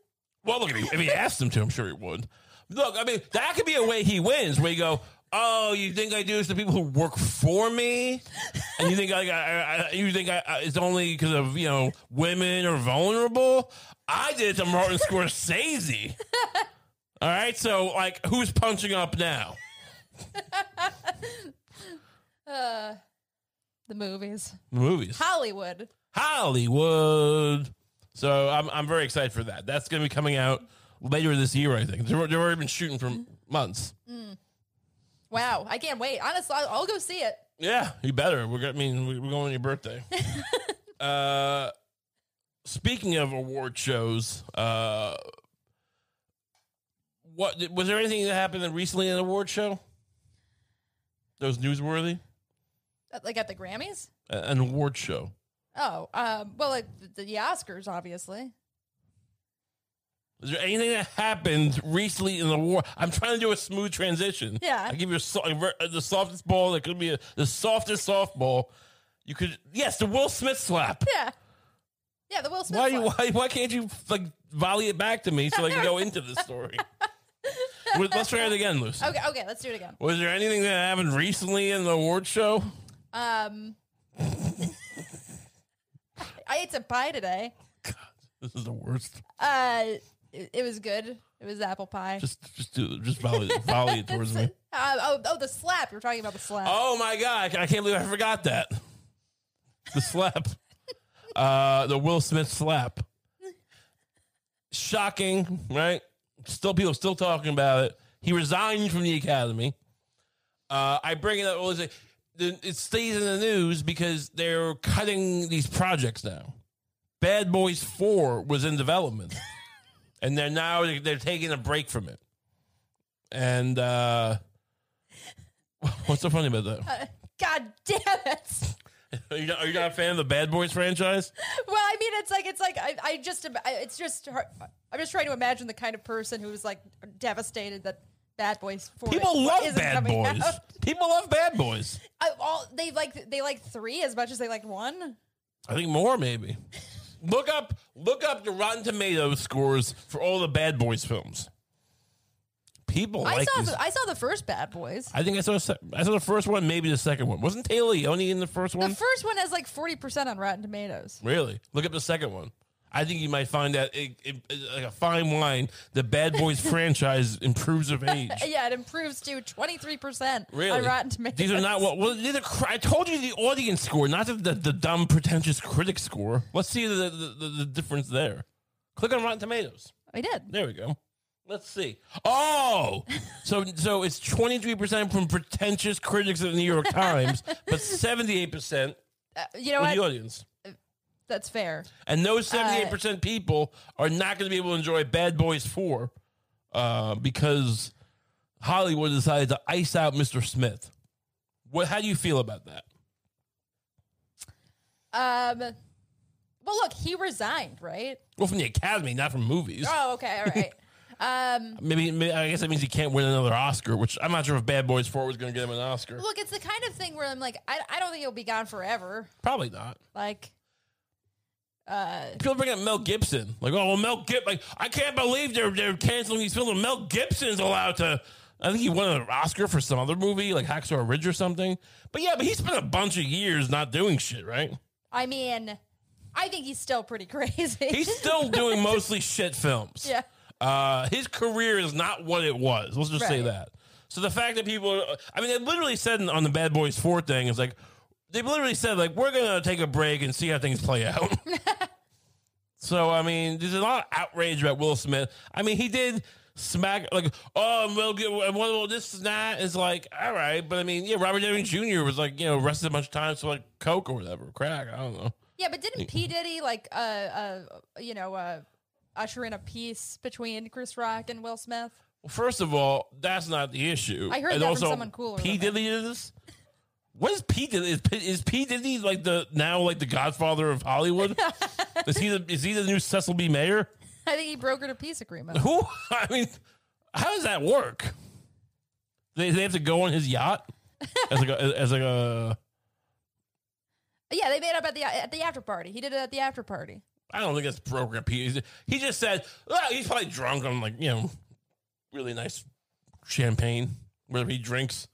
Well, look, if he, if he asked him to, I'm sure he would. Look, I mean, that could be a way he wins, where you go, "Oh, you think I do this to people who work for me, and you think I, I, I you think I, I, it's only because of you know women are vulnerable? I did it to Martin Scorsese. <laughs> All right, so like, who's punching up now? <laughs> The movies, The movies, Hollywood. Hollywood. So I'm I'm very excited for that. That's going to be coming out later this year, I think. They've they've already been shooting for months. Wow, I can't wait. Honestly, I'll, I'll go see it. Yeah, you better. We're gonna I mean we- we're going on your birthday. <laughs> uh, speaking of award shows, uh, what was there anything that happened recently in an award show? That was newsworthy. Uh, Like at the Grammys. A- An award show. Oh, um, well, like the, the Oscars, obviously. Is there anything that happened recently in the war? I'm trying to do a smooth transition. Yeah. I give you a, so- a ver- the softest ball. That could be a, the softest softball. You could yes, the Will Smith slap. Yeah, yeah. The Will Smith. Why, one. why why can't you like volley it back to me so I can go into the story? <laughs> Let's try it again, Lucy. Okay, okay. Let's do it again. Was there anything that happened recently in the award show? Um, I ate some pie today. God, This is the worst. Uh, it, it was good. It was apple pie. Just just do just volley volley it towards me. <laughs> Uh, oh, oh, the slap. You're talking about the slap. Oh my god! I can't believe I forgot that. The slap, uh, the Will Smith slap. Shocking, right? Still, people still talking about it. He resigned from the Academy. Uh, I bring it up. Was it? Stays in the news because they're cutting these projects now. Bad Boys Four was in development, <laughs> and they're now they're taking a break from it. And uh, <laughs> what's so funny about that? God damn it. Are you, not, are you not a fan of the Bad Boys franchise? Well, I mean, it's like it's like I, I just it's just hard- I'm just trying to imagine the kind of person who's like devastated that Bad Boys Four People love isn't Bad coming Boys. out. People love Bad Boys. I, all they like they like three as much as they like one. I think more maybe. Look up look up the Rotten Tomatoes scores for all the Bad Boys films. People I like saw this. the, I saw the first Bad Boys. I think I saw se- I saw the first one, maybe the second one. Wasn't Téa Leoni in the first one? The first one has like forty percent on Rotten Tomatoes. really? Look up the second one. I think you might find that it, it, it- like a fine wine. The Bad Boys <laughs> franchise improves of age. <laughs> Yeah, it improves to twenty three percent Really? on Rotten Tomatoes. These are not what. Well, these are, I told you the audience score, not the, the, the dumb, pretentious critic score. Let's see the, the, the, the difference there. Click on Rotten Tomatoes. I did. There we go. Let's see. Oh, so so it's twenty three percent from pretentious critics of the New York <laughs> Times, but seventy eight percent Uh, you know what? the audience. That's fair. And those seventy eight Uh, percent people are not going to be able to enjoy Bad Boys Four uh, because Hollywood decided to ice out Mr. Smith. What? How do you feel about that? Um, well, look, he resigned, right? Well, from the Academy, not from movies. Oh, okay, all right. <laughs> Um, Maybe, maybe I guess that means he can't win another Oscar, which I'm not sure if Bad Boys Four was going to get him an Oscar. look, it's the kind of thing where I'm like, I, I don't think he'll be gone forever. Probably not. Like, uh, People bring up Mel Gibson, like, oh, well, Mel Gibson. Like, I can't believe they're they're canceling these films. Mel Gibson's allowed to. I think he won an Oscar for some other movie, like Hacksaw Ridge or something. But yeah, but he spent a bunch of years not doing shit, right? I mean, I think he's still pretty <laughs> crazy. He's still doing mostly shit films. yeah. Uh, his career is not what it was. Let's just say that. So the fact that people, are, I mean, they literally said on the Bad Boys Four thing, it's like they literally said like we're gonna take a break and see how things play out. <laughs> so I mean, there's a lot of outrage about Will Smith. I mean, he did smack like, oh, Mel Gibson, well, this and that is like, all right, but I mean, yeah, Robert Downey Jr. was like, you know, arrested a bunch of times for like coke or whatever, crack. I don't know. Yeah, but didn't P Diddy like uh uh you know uh usher in a peace between Chris Rock and Will Smith? Well, first of all, that's not the issue. I heard and that from someone cooler P Diddy is. What is P Diddy? Is, P- is P Diddy like the now like the Godfather of Hollywood? <laughs> is he the is he the new Cecil B. Mayer? I think he brokered a peace agreement. Who? <laughs> I mean, how does that work? They they have to go on his yacht as like a, <laughs> as like a. Yeah, they made up at the at the after party. He did it at the after party. I don't think it's program. He he just said "Ah, he's probably drunk on like you know really nice champagne whatever he drinks.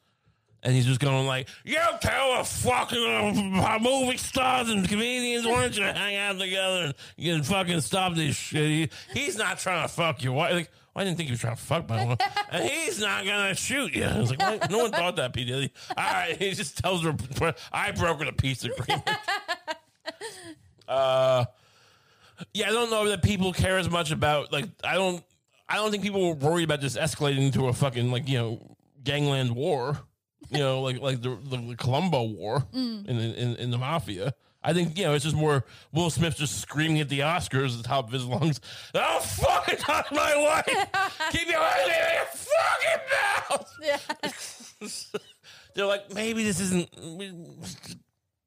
And he's just going like, "You tell the fucking uh, movie stars and comedians why don't you hang out together and you can fucking stop this shit." He, he's not trying to fuck you. Why? Like, I didn't think he was trying to fuck my one. <laughs> And he's not gonna shoot you. I was like, "What? no one thought that, P Diddy. All right, he just tells her, "I brokered a peace agreement." <laughs> uh, yeah, I don't know that people care as much about like I don't I don't think people were worried about this escalating into a fucking like you know gangland war, you know like like the the Colombo War mm. in, in in the mafia. I think you know it's just more Will Smith just screaming at the Oscars at the top of his lungs. Oh, don't fucking touch my wife! <laughs> Keep your hands out of your fucking mouth! Yeah. <laughs> They're like, maybe this isn't.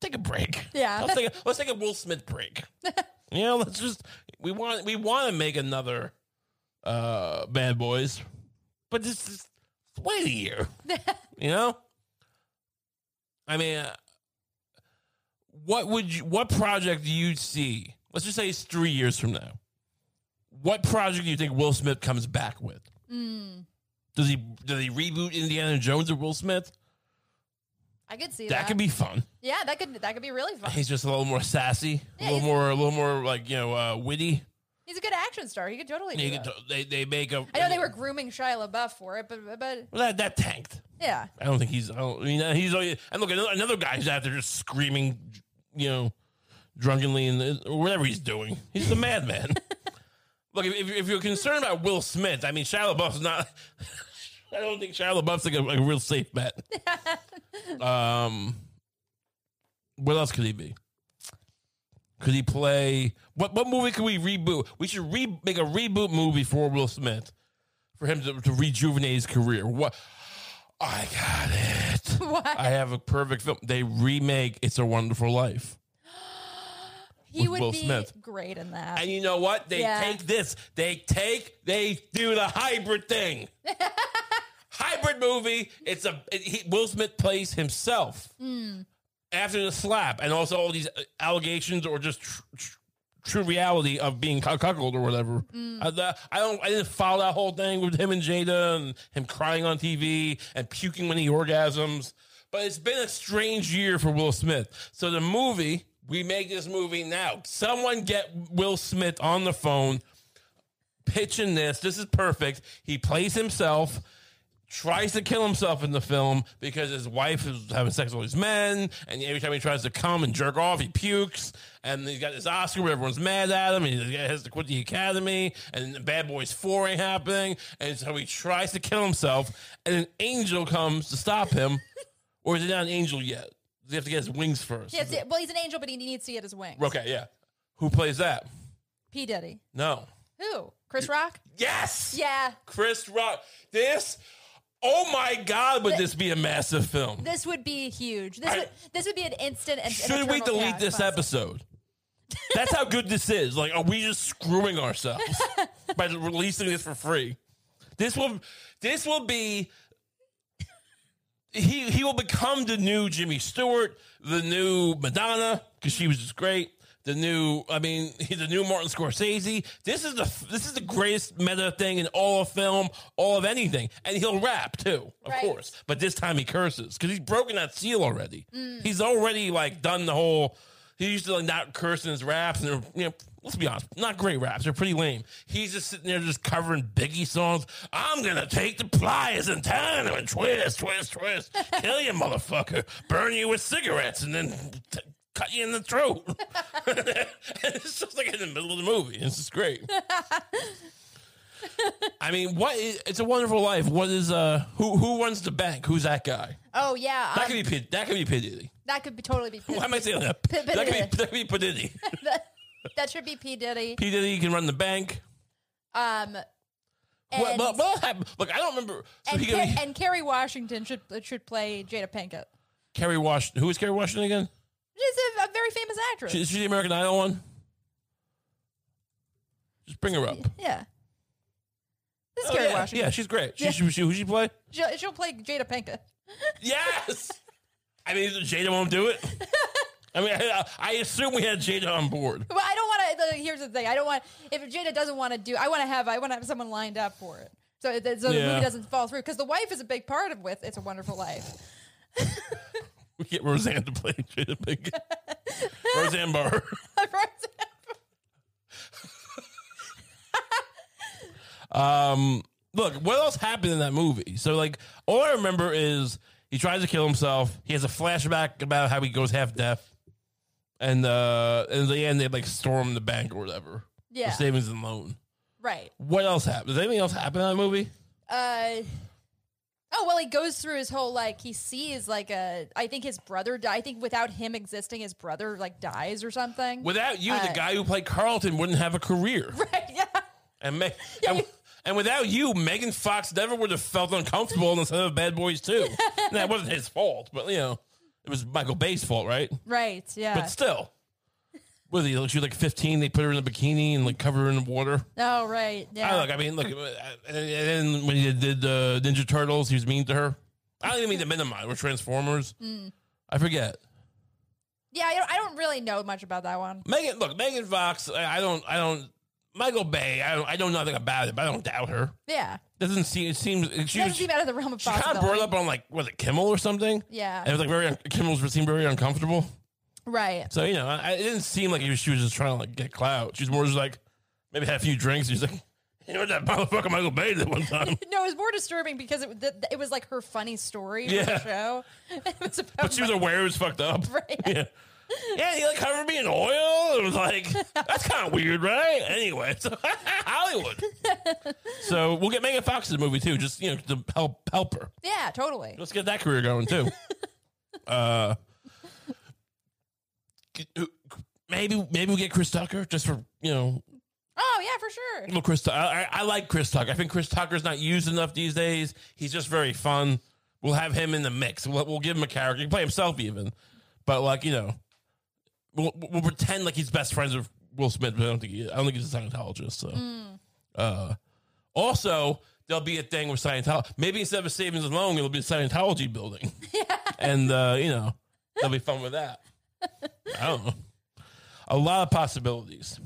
Take a break. Yeah. let's take a, let's take a Will Smith break. <laughs> <laughs> you know, let's just we want we want to make another uh Bad Boys, but this is wait a year. <laughs> you know, I mean, uh, what would you what project do you see? Let's just say it's three years from now. What project do you think Will Smith comes back with? Does he does he reboot Indiana Jones or Will Smith? I could see That that. could be fun. yeah, that could that could be really fun. He's just a little more sassy, a little he's- more, a little more like you know, uh, witty. He's a good action star. He could totally do You that. could- they they make a. I know they were grooming Shia LaBeouf for it, but but Well, that that tanked. yeah, I don't think he's. I, don't, I mean, uh, he's. Uh, and look, another, another guy who's out there just screaming, you know, drunkenly and or whatever he's doing. He's a madman. <laughs> look, if, if you're concerned about Will Smith, I mean, Shia LaBeouf's not. I don't think Shia LaBeouf's like a, like a real safe bet. <laughs> um, what else could he be? Could he play what? What movie could we reboot? We should re, make a reboot movie for Will Smith for him to, to rejuvenate his career. What? I got it. <laughs> What? I have a perfect film. They remake "It's a Wonderful Life," <gasps> he With would Will be Smith. great in that. and you know what? They Yeah. take this. They take. They do the hybrid thing. <laughs> movie. It's a it, he, Will Smith plays himself Hmm. after the slap, and also all these uh, allegations or just tr- tr- true reality of being cu- cuckolded or whatever. Hmm. I, the- I don't. I didn't follow that whole thing with him and Jada and him crying on TV and puking when he orgasms. But it's been a strange year for Will Smith. So the movie, we make this movie now. Someone get Will Smith on the phone pitching this. This is perfect. He plays himself, tries to kill himself in the film because his wife is having sex with these men, and every time he tries to come and jerk off, he pukes. And he's got this Oscar where everyone's mad at him, and he has to quit the academy, and the Bad Boys 4 ain't happening. And so he tries to kill himself, and an angel comes to stop him. <laughs> or is it not an angel yet? Does he have to get his wings first? Yeah, well, he's an angel, but he needs to get his wings. Okay, yeah. Who plays that? P Diddy. No. Who? Chris Rock? Yes! Yeah. Chris Rock. This, oh my God, would this be a massive film? This would be huge. This I- would this would be an instant. And, Should we delete this episode? <laughs> That's how good this is. Like, are we just screwing ourselves <laughs> by releasing this for free? This will, this will be. He he will become the new Jimmy Stewart, the new Madonna because she was just great. The new, I mean, <laughs> the new Martin Scorsese. This is the this is the greatest meta thing in all of film, all of anything, and he'll rap too, of Right. course. But this time he curses because he's broken that seal already. Mm. He's already like done the whole. He used to like not curse in his raps, and they're, you know, let's be honest, not great raps. They're pretty lame. He's just sitting there just covering Biggie songs. I'm gonna take the pliers and turn them and twist, twist, twist, <laughs> kill you, motherfucker, burn you with cigarettes, and then t- cut you in the throat. <laughs> it's just like in the middle of the movie. It's just great. <laughs> I mean, what? Is, it's a Wonderful Life. What is uh? Who who runs the bank? Who's that guy? Oh yeah, That um, could be P- that could be P Diddy. that could be totally be. Why am I saying that? P- That could be that could be P Diddy. <laughs> that should be P Diddy. P Diddy can run the bank. Um, What, and, what, what happened? Look, I don't remember. So and, he could Ca- and Kerry Washington should should play Jada Pinkett. Kerry Washington. Who is Kerry Washington again? She's a, a very famous actress. She, is she the American Idol one? Just bring her up. yeah. Oh, Kerry yeah. Washington. yeah, she's great. She, Yeah. she, she, who she play? She'll, she'll play Jada Pinkett. Yes. I mean, Jada won't do it. <laughs> I mean, I, I assume we had Jada on board. But I don't want to. Here's the thing: I don't want if Jada doesn't want to do. I want to have. I want to have someone lined up for it, so that so the Yeah. movie doesn't fall through. Because the wife is a big part of with It's a Wonderful Life. <laughs> <laughs> We get Roseanne to play <laughs> Jada Pinkett. <laughs> Roseanne Barr. Um, look, what else happened in that movie? So, like, all I remember is he tries to kill himself. He has a flashback about how he goes half deaf, and uh, in the end, they like storm the bank or whatever. Yeah. the savings and loan. right. What else happened? Does anything else happen in that movie? Uh. Oh well, he goes through his whole like he sees like a. I think his brother. di- I think without him existing, his brother like dies or something. Without you, the Uh, guy who played Carlton wouldn't have a career. <laughs> right? Yeah. And, Me- and, and without you, Megan Fox never would have felt uncomfortable in some of Bad Boys Two. <laughs> That wasn't his fault, but you know, it was Michael Bay's fault, right? Right. Yeah. But still, was he? She was like fifteen. They put her in a bikini and like cover her in water. oh right. Yeah. I look. I mean, look. uh, And then when he did uh, Ninja Turtles, he was mean to her. I don't even mean to minimize. We're Transformers. Mm. I forget. yeah. I don't, I don't really know much about that one. Megan, look, Megan Fox. I, don't. I don't. Michael Bay. I don't. I don't know nothing about it, but I don't doubt her. Yeah. Doesn't seem. It seems. She Doesn't seem out of the realm of She kind of brought up on like was it Kimmel or something? Yeah. And it was like very Kimmel's seemed very uncomfortable. Right. So you know, I, it didn't seem like was, she was just trying to like get clout. She was more just like maybe had a few drinks. She's like, <laughs> you know what that motherfucker Michael Bay did one time. <laughs> No, it was more disturbing because it th- it was like her funny story for Yeah. the show. <laughs> It was about But she was aware it was fucked up. Right. Yeah. Yeah, he like covered me in oil. It was like that's kind of weird, right? Anyway, so Hollywood. So we'll get Megan Fox in the movie too, just you know to help help her. yeah, totally. Let's get that career going too. uh, maybe maybe we get Chris Tucker just for you know Oh yeah, for sure. little Chris. I, I, like Chris Tucker. I think Chris Tucker's not used enough these days. He's just very fun. We'll have him in the mix. We'll, we'll give him a character. He can play himself even, but like you know, we'll, we'll pretend like he's best friends with Will Smith. But I don't think he. I don't think he's a Scientologist. So, uh, also there'll be a thing with Scientology. Maybe instead of a savings and loan, it'll be a Scientology building, <laughs> yeah. and uh, you know, they'll be fun with that. <laughs> I don't know. A lot of possibilities.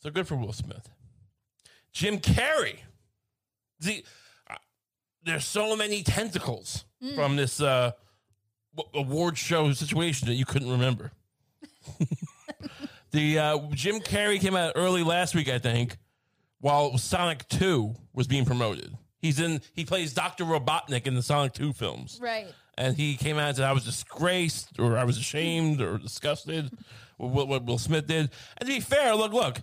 So good for Will Smith. Jim Carrey. See, uh, there's so many tentacles from this uh, w- award show situation that you couldn't remember. <laughs> the uh, Jim Carrey came out early last week, I think, while Sonic Two was being promoted. He's in. He plays Doctor Robotnik in the Sonic Two films Right. And he came out and said I was disgraced or I was ashamed or disgusted with what, what Will Smith did. And to be fair, look, look,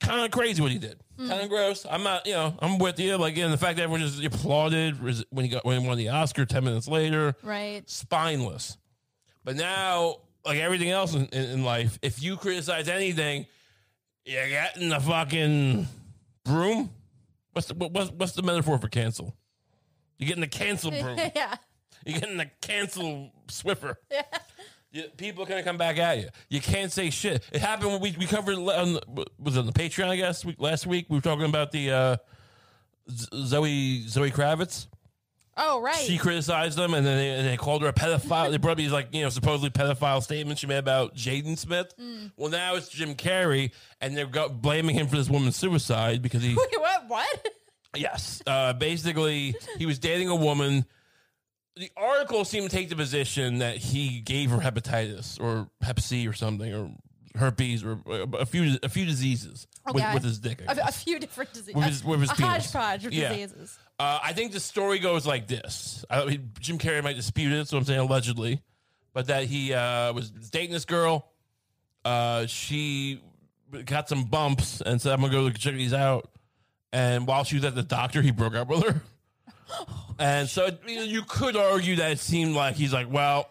kind of crazy what he did. Hmm. Kind of gross. I'm not, you know, I'm with you. Like, and the fact that everyone just applauded when he got when he won the Oscar ten minutes later, Right. spineless. But now, like everything else in, in, life, if you criticize anything, you're getting the fucking broom. What's the, what- what's, what's the metaphor for cancel? You're getting the cancel <laughs> broom. yeah. You're getting the cancel Swiffer. <laughs> You- people are gonna come back at you. You can't say shit. It happened when we we covered on the- was on the Patreon. I guess we, last week we were talking about the uh, Zoe Zoe Kravitz. Oh right. She criticized them, and then they, and they called her a pedophile. they brought these like you know supposedly pedophile statements she made about Jaden Smith. Well, now it's Jim Carrey, and they're go- blaming him for this woman's suicide because he <laughs> Wait, what? What? Yes. Uh, basically, he was dating a woman. The article seemed to take the position that he gave her hepatitis or Hep C or something or herpes or a few a few diseases with, Okay. with his dick. A, a few different diseases. With his- with his a penis. hodgepodge of Yeah. diseases. Uh, I think the story goes like this. I mean, Jim Carrey might dispute it, so I'm saying allegedly, but that he uh, was dating this girl. Uh, she got some bumps and said, "I'm gonna go check these out." And while she was at the doctor, he broke up with her. <laughs> And so it, you, know, you could argue that it seemed like he's like, "Well,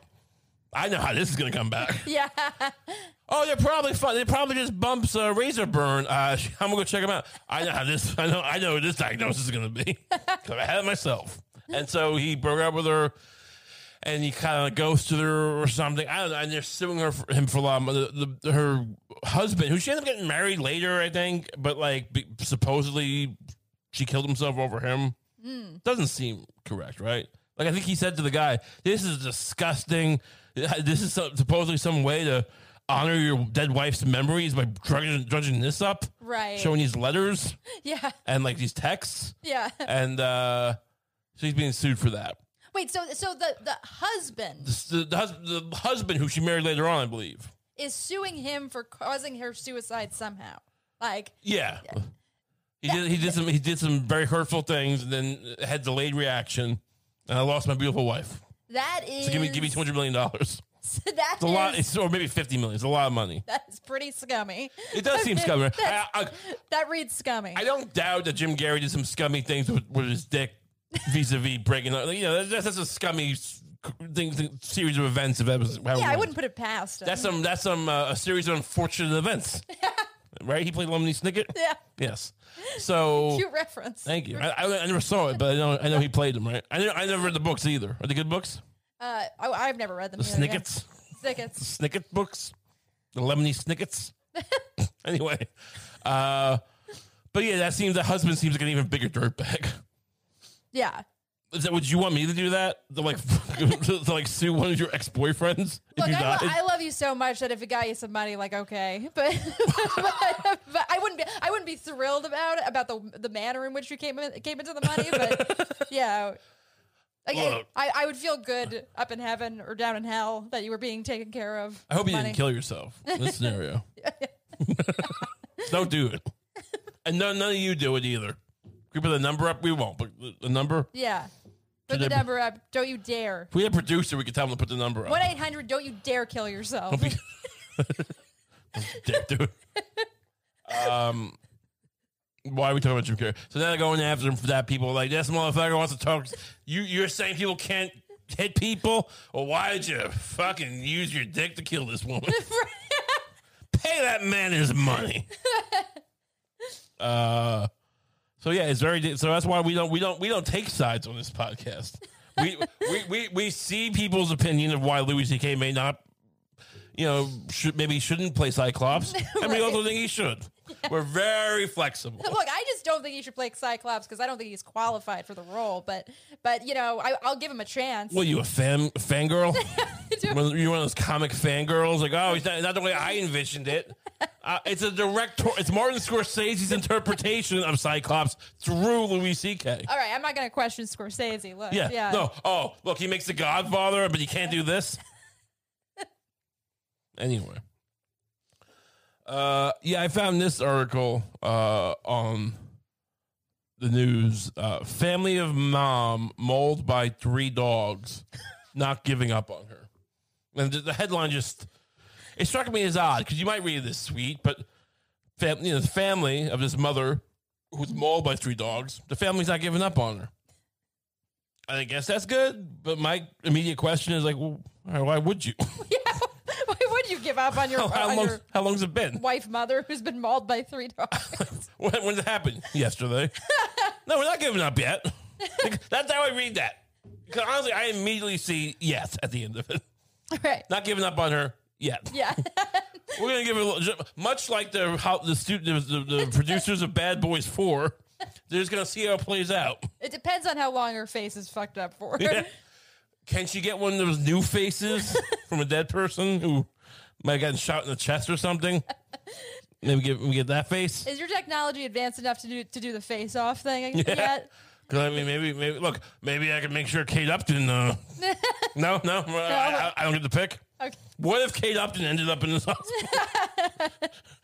I know how this is gonna come back." <laughs> Yeah. Oh, they're probably fun. They probably just bumps uh, razor burn. Uh, <laughs> I'm gonna go check them out. I know how this. I know. I know what this diagnosis is gonna be I had it myself. And so he broke up with her, and he kind of ghosted her or something. I don't know. And they're suing her for him for a lot. Of, the, the, her husband, who she ended up getting married later, I think, but like be, supposedly she killed himself over him. Doesn't seem correct, right? Like I think he said to the guy, "This is disgusting. <laughs> This is so- supposedly some way to honor your dead wife's memories by drudging, drudging this up, Right. Showing these letters <laughs> Yeah. and like these texts, Yeah. and uh, so he's being sued for that. Wait, so so the the husband The, the, hus- the husband who she married later on, I believe. is suing him for causing her suicide somehow. Like, Yeah. He did. He did some. He did some very hurtful things, and then had delayed reaction, and I lost my beautiful wife. that is So give me, give me two hundred million dollars. <laughs> that It's a lot, is- it's, or maybe fifty million. It's a lot of money. that is pretty scummy. It does seem scummy. <laughs> I, I, That reads scummy. I don't doubt that Jim Carrey did some scummy things with, with his dick, vis-a-vis breaking up. You know, that's, that's a scummy thing, thing- series of events. If that was, how yeah, I wouldn't put it past him. That's some. That's some. Uh, a series of unfortunate events. <laughs> right? He played Lemony Snicket. yeah, Yes. So <laughs> cute reference. Thank you. I, I, I never saw it, but I know I know he played them. Right. I never, I never read the books either. Are they good books? Uh, I, I've never read them. The either, yeah. Snickets, Snickets. Snicket books, the Lemony Snickets. <laughs> anyway, uh, but yeah, that seems the husband seems like an even bigger dirtbag. Yeah. Is that what you want me to do? That to like <laughs> to like sue one of your ex boyfriends Look, I, lo- I love you so much that if it got you some money, like okay, <laughs> but, but, <laughs> but I wouldn't be I wouldn't be thrilled about it about the the manner in which you came in, came into the money. But yeah, like, Look. I, I would feel good up in heaven or down in hell that you were being taken care of. I hope you money. didn't kill yourself in this scenario. Don't do it, and none, none of you do it either. Can we put the number up? We won't, but the- number. Yeah, put Should the I number up. Don't you dare. If we had a producer, we could tell him to put the number up. One eight hundred. Don't you dare kill yourself. Don't be- <laughs> Dare do it. Um, why are we talking about Jim Carrey? So now they're going after him for that. People are like this motherfucker wants to talk. You you're saying people can't hit people? Well, why did you fucking use your dick to kill this woman? <laughs> Pay that man his money. <laughs> uh, so yeah, it's very. So that's why we don't we don't we don't take sides on this podcast. We <laughs> we, we we see people's opinion of why Louis C.K. may not you know, should, maybe shouldn't play Cyclops. <laughs> And we also think he should. <laughs> We're very flexible. Look, I just don't think he should play Cyclops because I don't think he's qualified for the role. But, but you know, I, I'll give him a chance. Well, you a fan fangirl? <laughs> You're one of those comic fangirls? Like, oh, he's not, not the way I envisioned it. Uh, it's a director. It's Martin Scorsese's interpretation of Cyclops through Louis C.K. All right, I'm not going to question Scorsese. Look, Yeah. yeah, No. Oh, look, he makes the Godfather, but he can't do this. <laughs> anyway. Uh, yeah, I found this article uh, on the news. Uh, family of mom mauled by three dogs, not giving up on her. And the- headline just it struck me as odd because you might read this sweet, but fam- you know, the family of this mother who's mauled by three dogs, the family's not giving up on her. I guess that's good, but my immediate question is like, well, why would you? yeah. <laughs> You give up on your, <laughs> how, on long, your how long's it been? wife mother who's been mauled by three dogs? <laughs> When, when did it happen? Yesterday. <laughs> no, we're not giving up yet. That's how I read that. Because honestly, I immediately see yes at the end of it. right. Not giving up on her yet. Yeah. We're gonna give it a little, much like the how the student the, the, the producers of Bad Boys Four. They're just gonna see how it plays out. it depends on how long her face is fucked up for. Yeah. Can she get one of those new faces from a dead person who might have gotten shot in the chest or something? <laughs> Maybe get we get that face. Is your technology advanced enough to do to do the face off thing <laughs> yet? Because I mean, maybe maybe look, maybe I can make sure Kate Upton. Uh, <laughs> no, no, I, I, I don't get the pick. Okay. What if Kate Upton ended up in this hospital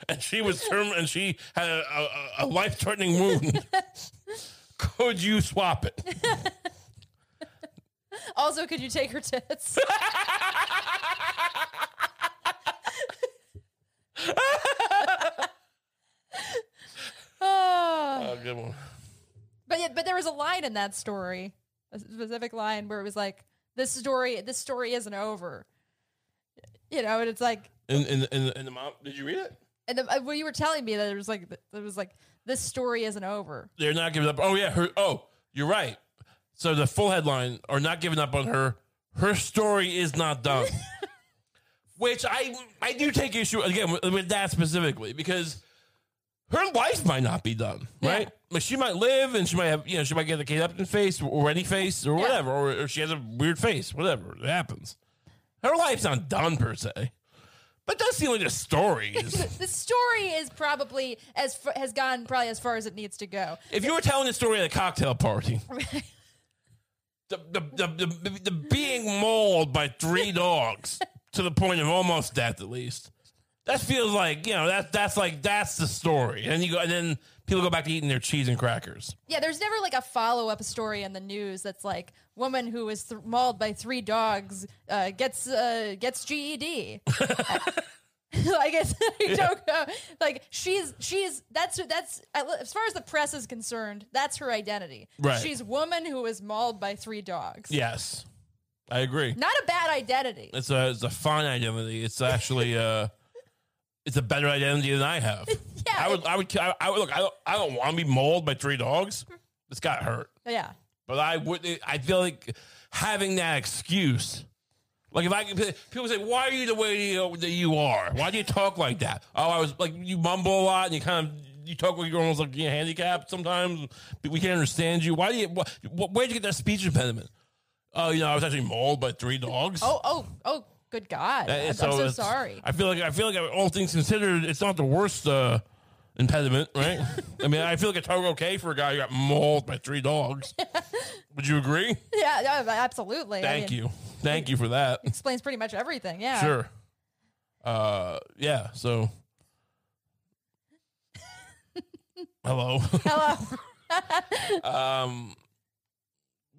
and she was term and she had a, a, a life threatening wound? Could you swap it? Also, could you take her tits? Oh. Oh, good one. But yeah, but there was a line in that story, a specific line where it was like, "This story, this story isn't over." You know, and it's like, In in in, in the mom, did you read it? and the, uh, when you were telling me that it was like, it was like, this story isn't over. They're not giving up. Oh yeah, her. Oh, you're right. So the full headline are not giving up on her. Her story is not done. <laughs> Which I I do take issue again with, with that specifically because her life might not be done, right? Yeah. Like she might live and she might have, you know, she might get the Kate Upton face or any face or whatever, or, or she has a weird face, whatever. It happens. Her life's not done per se. But it does seem like the story. <laughs> The story is probably as fa- has gone probably as far as it needs to go. if you were telling the story at a cocktail party, <laughs> the, the, the, the, the being mauled by three dogs to the point of almost death, at least. That feels like you know that that's like that's the story, and you go and then people go back to eating their cheese and crackers. Yeah, there's never like a follow up story in the news that's like woman who was th- mauled by three dogs uh, gets uh, gets GED. <laughs> like it's <laughs> you don't go like she's she's that's that's as far as the press is concerned that's her identity. Right. She's woman who was mauled by three dogs. Yes, I agree. Not a bad identity. It's a it's a fine identity. It's actually <laughs> uh, it's a better identity than I have. <laughs> Yeah, I would I would I, I would look. I don't I don't want to be mauled by three dogs. This got hurt. Yeah. But I would. I feel like having that excuse, like if I people say, "Why are you the way that you are? Why do you talk like that?" Oh, I was like, you mumble a lot and you kind of you talk like you're almost like you're handicapped sometimes. We can't understand you. Why do you? What, where'd you get that speech impediment? Oh, you know, I was actually mauled by three dogs. Oh oh oh. Good God! I'm, I'm so so it's- sorry. I feel like I feel like all things considered, it's not the worst uh, impediment, right? <laughs> I mean, I feel like it's okay for a guy who got mauled by three dogs. <laughs> Would you agree? Yeah, yeah, absolutely. I Thank mean, you. Thank you for that. Explains pretty much everything. Yeah. Sure. Uh, yeah. So, <laughs> hello. Hello. um,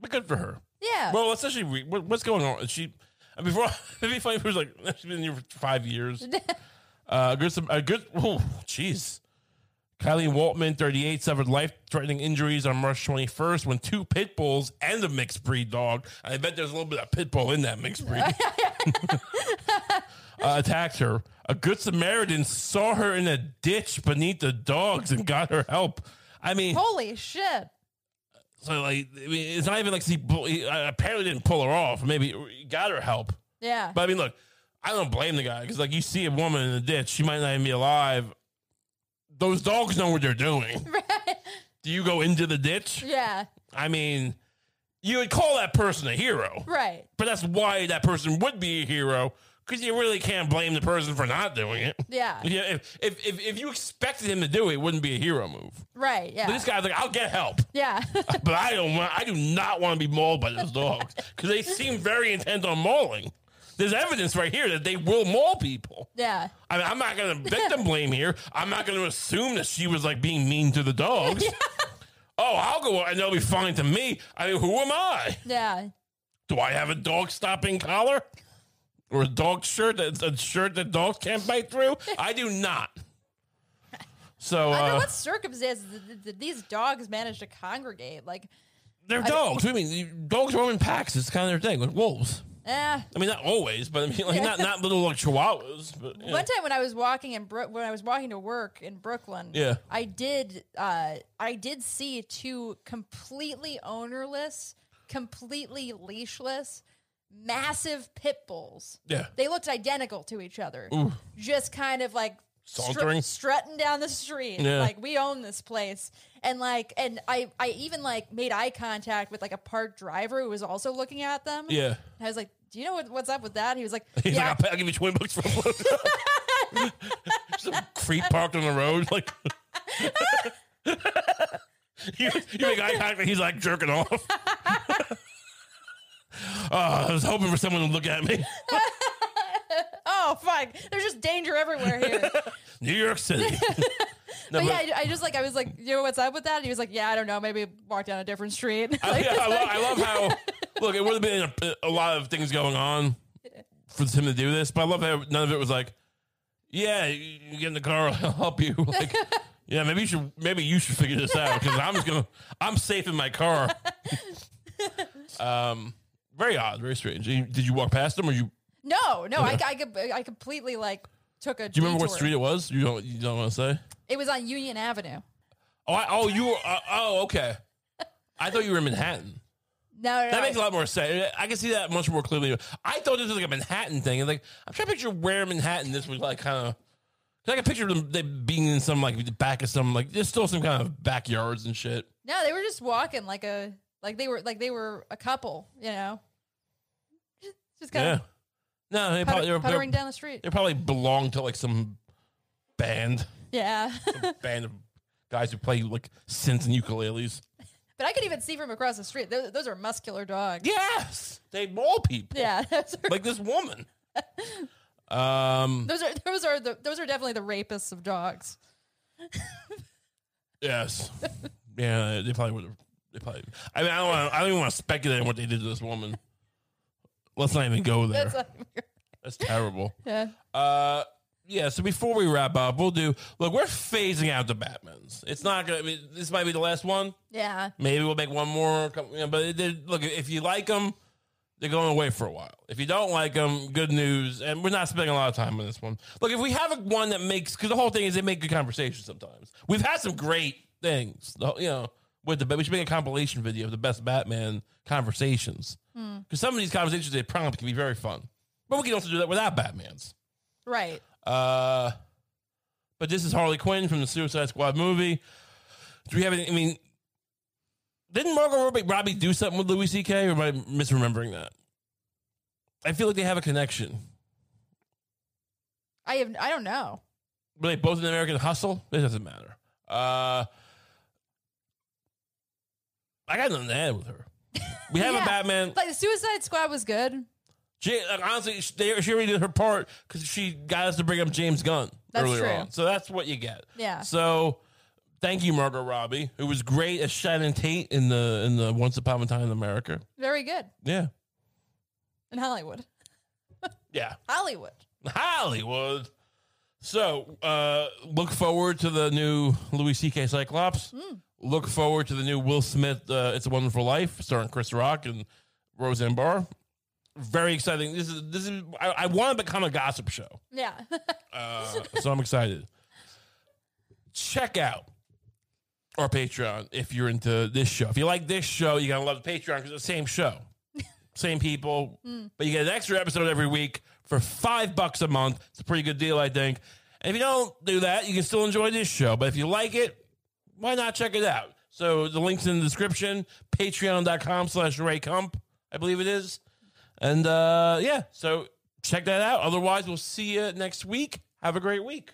but good for her. Yeah. Well, let's actually what, what's going on. She uh, before <laughs> it'd be funny if it was like <laughs> she's been here for five years. <laughs> uh, good. Some uh, good. Oh, jeez. Kylie Waltman, 38, suffered life-threatening injuries on March 21st when two pit bulls and a mixed breed dog. I bet there's a little bit of pit bull in that mixed breed. uh, attacked her. A good Samaritan saw her in a ditch beneath the dogs and got her help. I mean, Holy shit. So like, I mean, it's not even like he, he apparently didn't pull her off. Maybe he got her help. Yeah. But I mean, look, I don't blame the guy because like you see a woman in the ditch, she might not even be alive. Those dogs know what they're doing. <laughs> Do you go into the ditch? yeah. I mean, you would call that person a hero, Right. but that's why that person would be a hero because you really can't blame the person for not doing it. Yeah. <laughs> Yeah, if, if, if, if you expected him to do it, it wouldn't be a hero move. Right. Yeah. But this guy's like, I'll get help. yeah. <laughs> but I don't want. I do not want to be mauled by those dogs because they seem very intent on mauling. There's evidence right here that they will maul people. yeah. I mean, I'm not going to victim blame here. I'm not going to assume that she was like being mean to the dogs. <laughs> Oh, I'll go and they'll be fine to me. I mean, who am I? Yeah. Do I have a dog stopping collar or a dog shirt that's a shirt that dogs can't bite through? I do not. So Under uh, what circumstances did, did these dogs manage to congregate? Like, they're dogs. I mean? Dogs roam in packs. It's kind of their thing. Like wolves. eh. I mean, not always, but I mean, like not not little like chihuahuas. But you know. One time when I was walking in when I was walking to work in Brooklyn, Yeah. I did uh, I did see two completely ownerless, completely leashless, massive pit bulls. Yeah. They looked identical to each other. Just kind of like Sauntering? strutting down the street. Yeah. Like we own this place. And like and I I even like made eye contact with like a park driver who was also looking at them. yeah. I was like, "Do you know what, what's up with that?" He was like, He's "Yeah, like, I'll, I'll give you 20 bucks for a blowjob. <laughs> Some creep parked on the road. Like, you, you make eye contact, he's like jerking off. <laughs> oh, I was hoping for someone to look at me. <laughs> oh fuck, there's just danger everywhere here." <laughs> New York City. <laughs> No, but but- yeah, I, I just like I was like, "You know what's up with that?" And he was like, "Yeah, I don't know, maybe walk down a different street." I, yeah, I, love, I love how look. It would have been a, a lot of things going on for him to do this, but I love how none of it was like, "Yeah, you, you get in the car, I'll help you." Like, yeah, maybe you should maybe you should figure this out because I'm just gonna I'm safe in my car. um, very odd, very strange. Did you walk past them or you? no, no, I, I, I completely like took a. Do you remember what street it was? You don't you don't want to say? It was on Union Avenue. Oh, I, oh, you were. Uh, oh, okay. I thought you were in Manhattan. No, no, That no. makes a lot more sense. I can see that much more clearly. I thought this was like a Manhattan thing. And like, I'm trying to picture where in Manhattan this was like kind of. 'Cause I a picture them they being in some like the back of some like there's still some kind of backyards and shit. No, they were just walking like a like they were like they were a couple, you know. Just kind Yeah. of No, they probably they were, puttering they down the street. they probably belong to like some band, Yeah. <laughs> band of guys who play like synths and ukuleles. but I could even see from across the street. Those, those are muscular dogs. Yes, they maul people. Yeah. <laughs> Like this woman. <laughs> Um. those are those are the those are definitely the rapists of dogs. Yes. Yeah, they probably would. They probably. I mean, I don't. Want, I don't even want to speculate on what they did to this woman. <laughs> Let's not even go there. That's That's, terrible. yeah. Uh, yeah. So before we wrap up, we'll do. Look, we're phasing out the Batmans. It's not gonna. I mean, this might be the last one. Yeah. Maybe we'll make one more. come- you know, But it, it- look, if you like them, they're going away for a while. If you don't like them, good news. And we're not spending a lot of time on this one. Look, if we have a one that makes, because the whole thing is they make good conversation sometimes. We've had some great things, the- you know. With the we should make a compilation video of the best Batman conversations because some of these conversations they prompt can be very fun, but we can also do that without Batman's. Right. Uh, but this is Harley Quinn from the Suicide Squad movie. Do we have any? I mean, didn't Margot Robbie, Robbie do something with Louis C.K. or am I misremembering that? I feel like they have a connection. I have I don't know. Were they both in American Hustle? It doesn't matter. Uh, I got nothing to add with her. We have <laughs> Yeah. a Batman. Like the Suicide Squad was good. She, like, honestly, she, they, she already did her part because she got us to bring up James Gunn That's earlier true. on. So that's what you get. Yeah. So thank you, Margot Robbie, who was great as Sharon Tate in the in the Once Upon a Time in America. Very good. Yeah, In Hollywood. <laughs> yeah, Hollywood. Hollywood. So uh, look forward to the new Louis C.K. Cyclops. Look forward to the new Will Smith. Uh, it's a Wonderful Life, starring Chris Rock and Roseanne Barr. Very exciting. This is this is. I, I want to become a gossip show. Yeah. <laughs> Uh, so I'm excited. Check out our Patreon if you're into this show. If you like this show, you gotta love the Patreon because it's the same show, <laughs> same people, but you get an extra episode every week for five bucks a month. It's a pretty good deal, I think. And if you don't do that, you can still enjoy this show. But if you like it, why not check it out? So the link's in the description. Patreon.com slash Ray Kump, I believe it is. And uh, yeah, so check that out. Otherwise, we'll see you next week. Have a great week.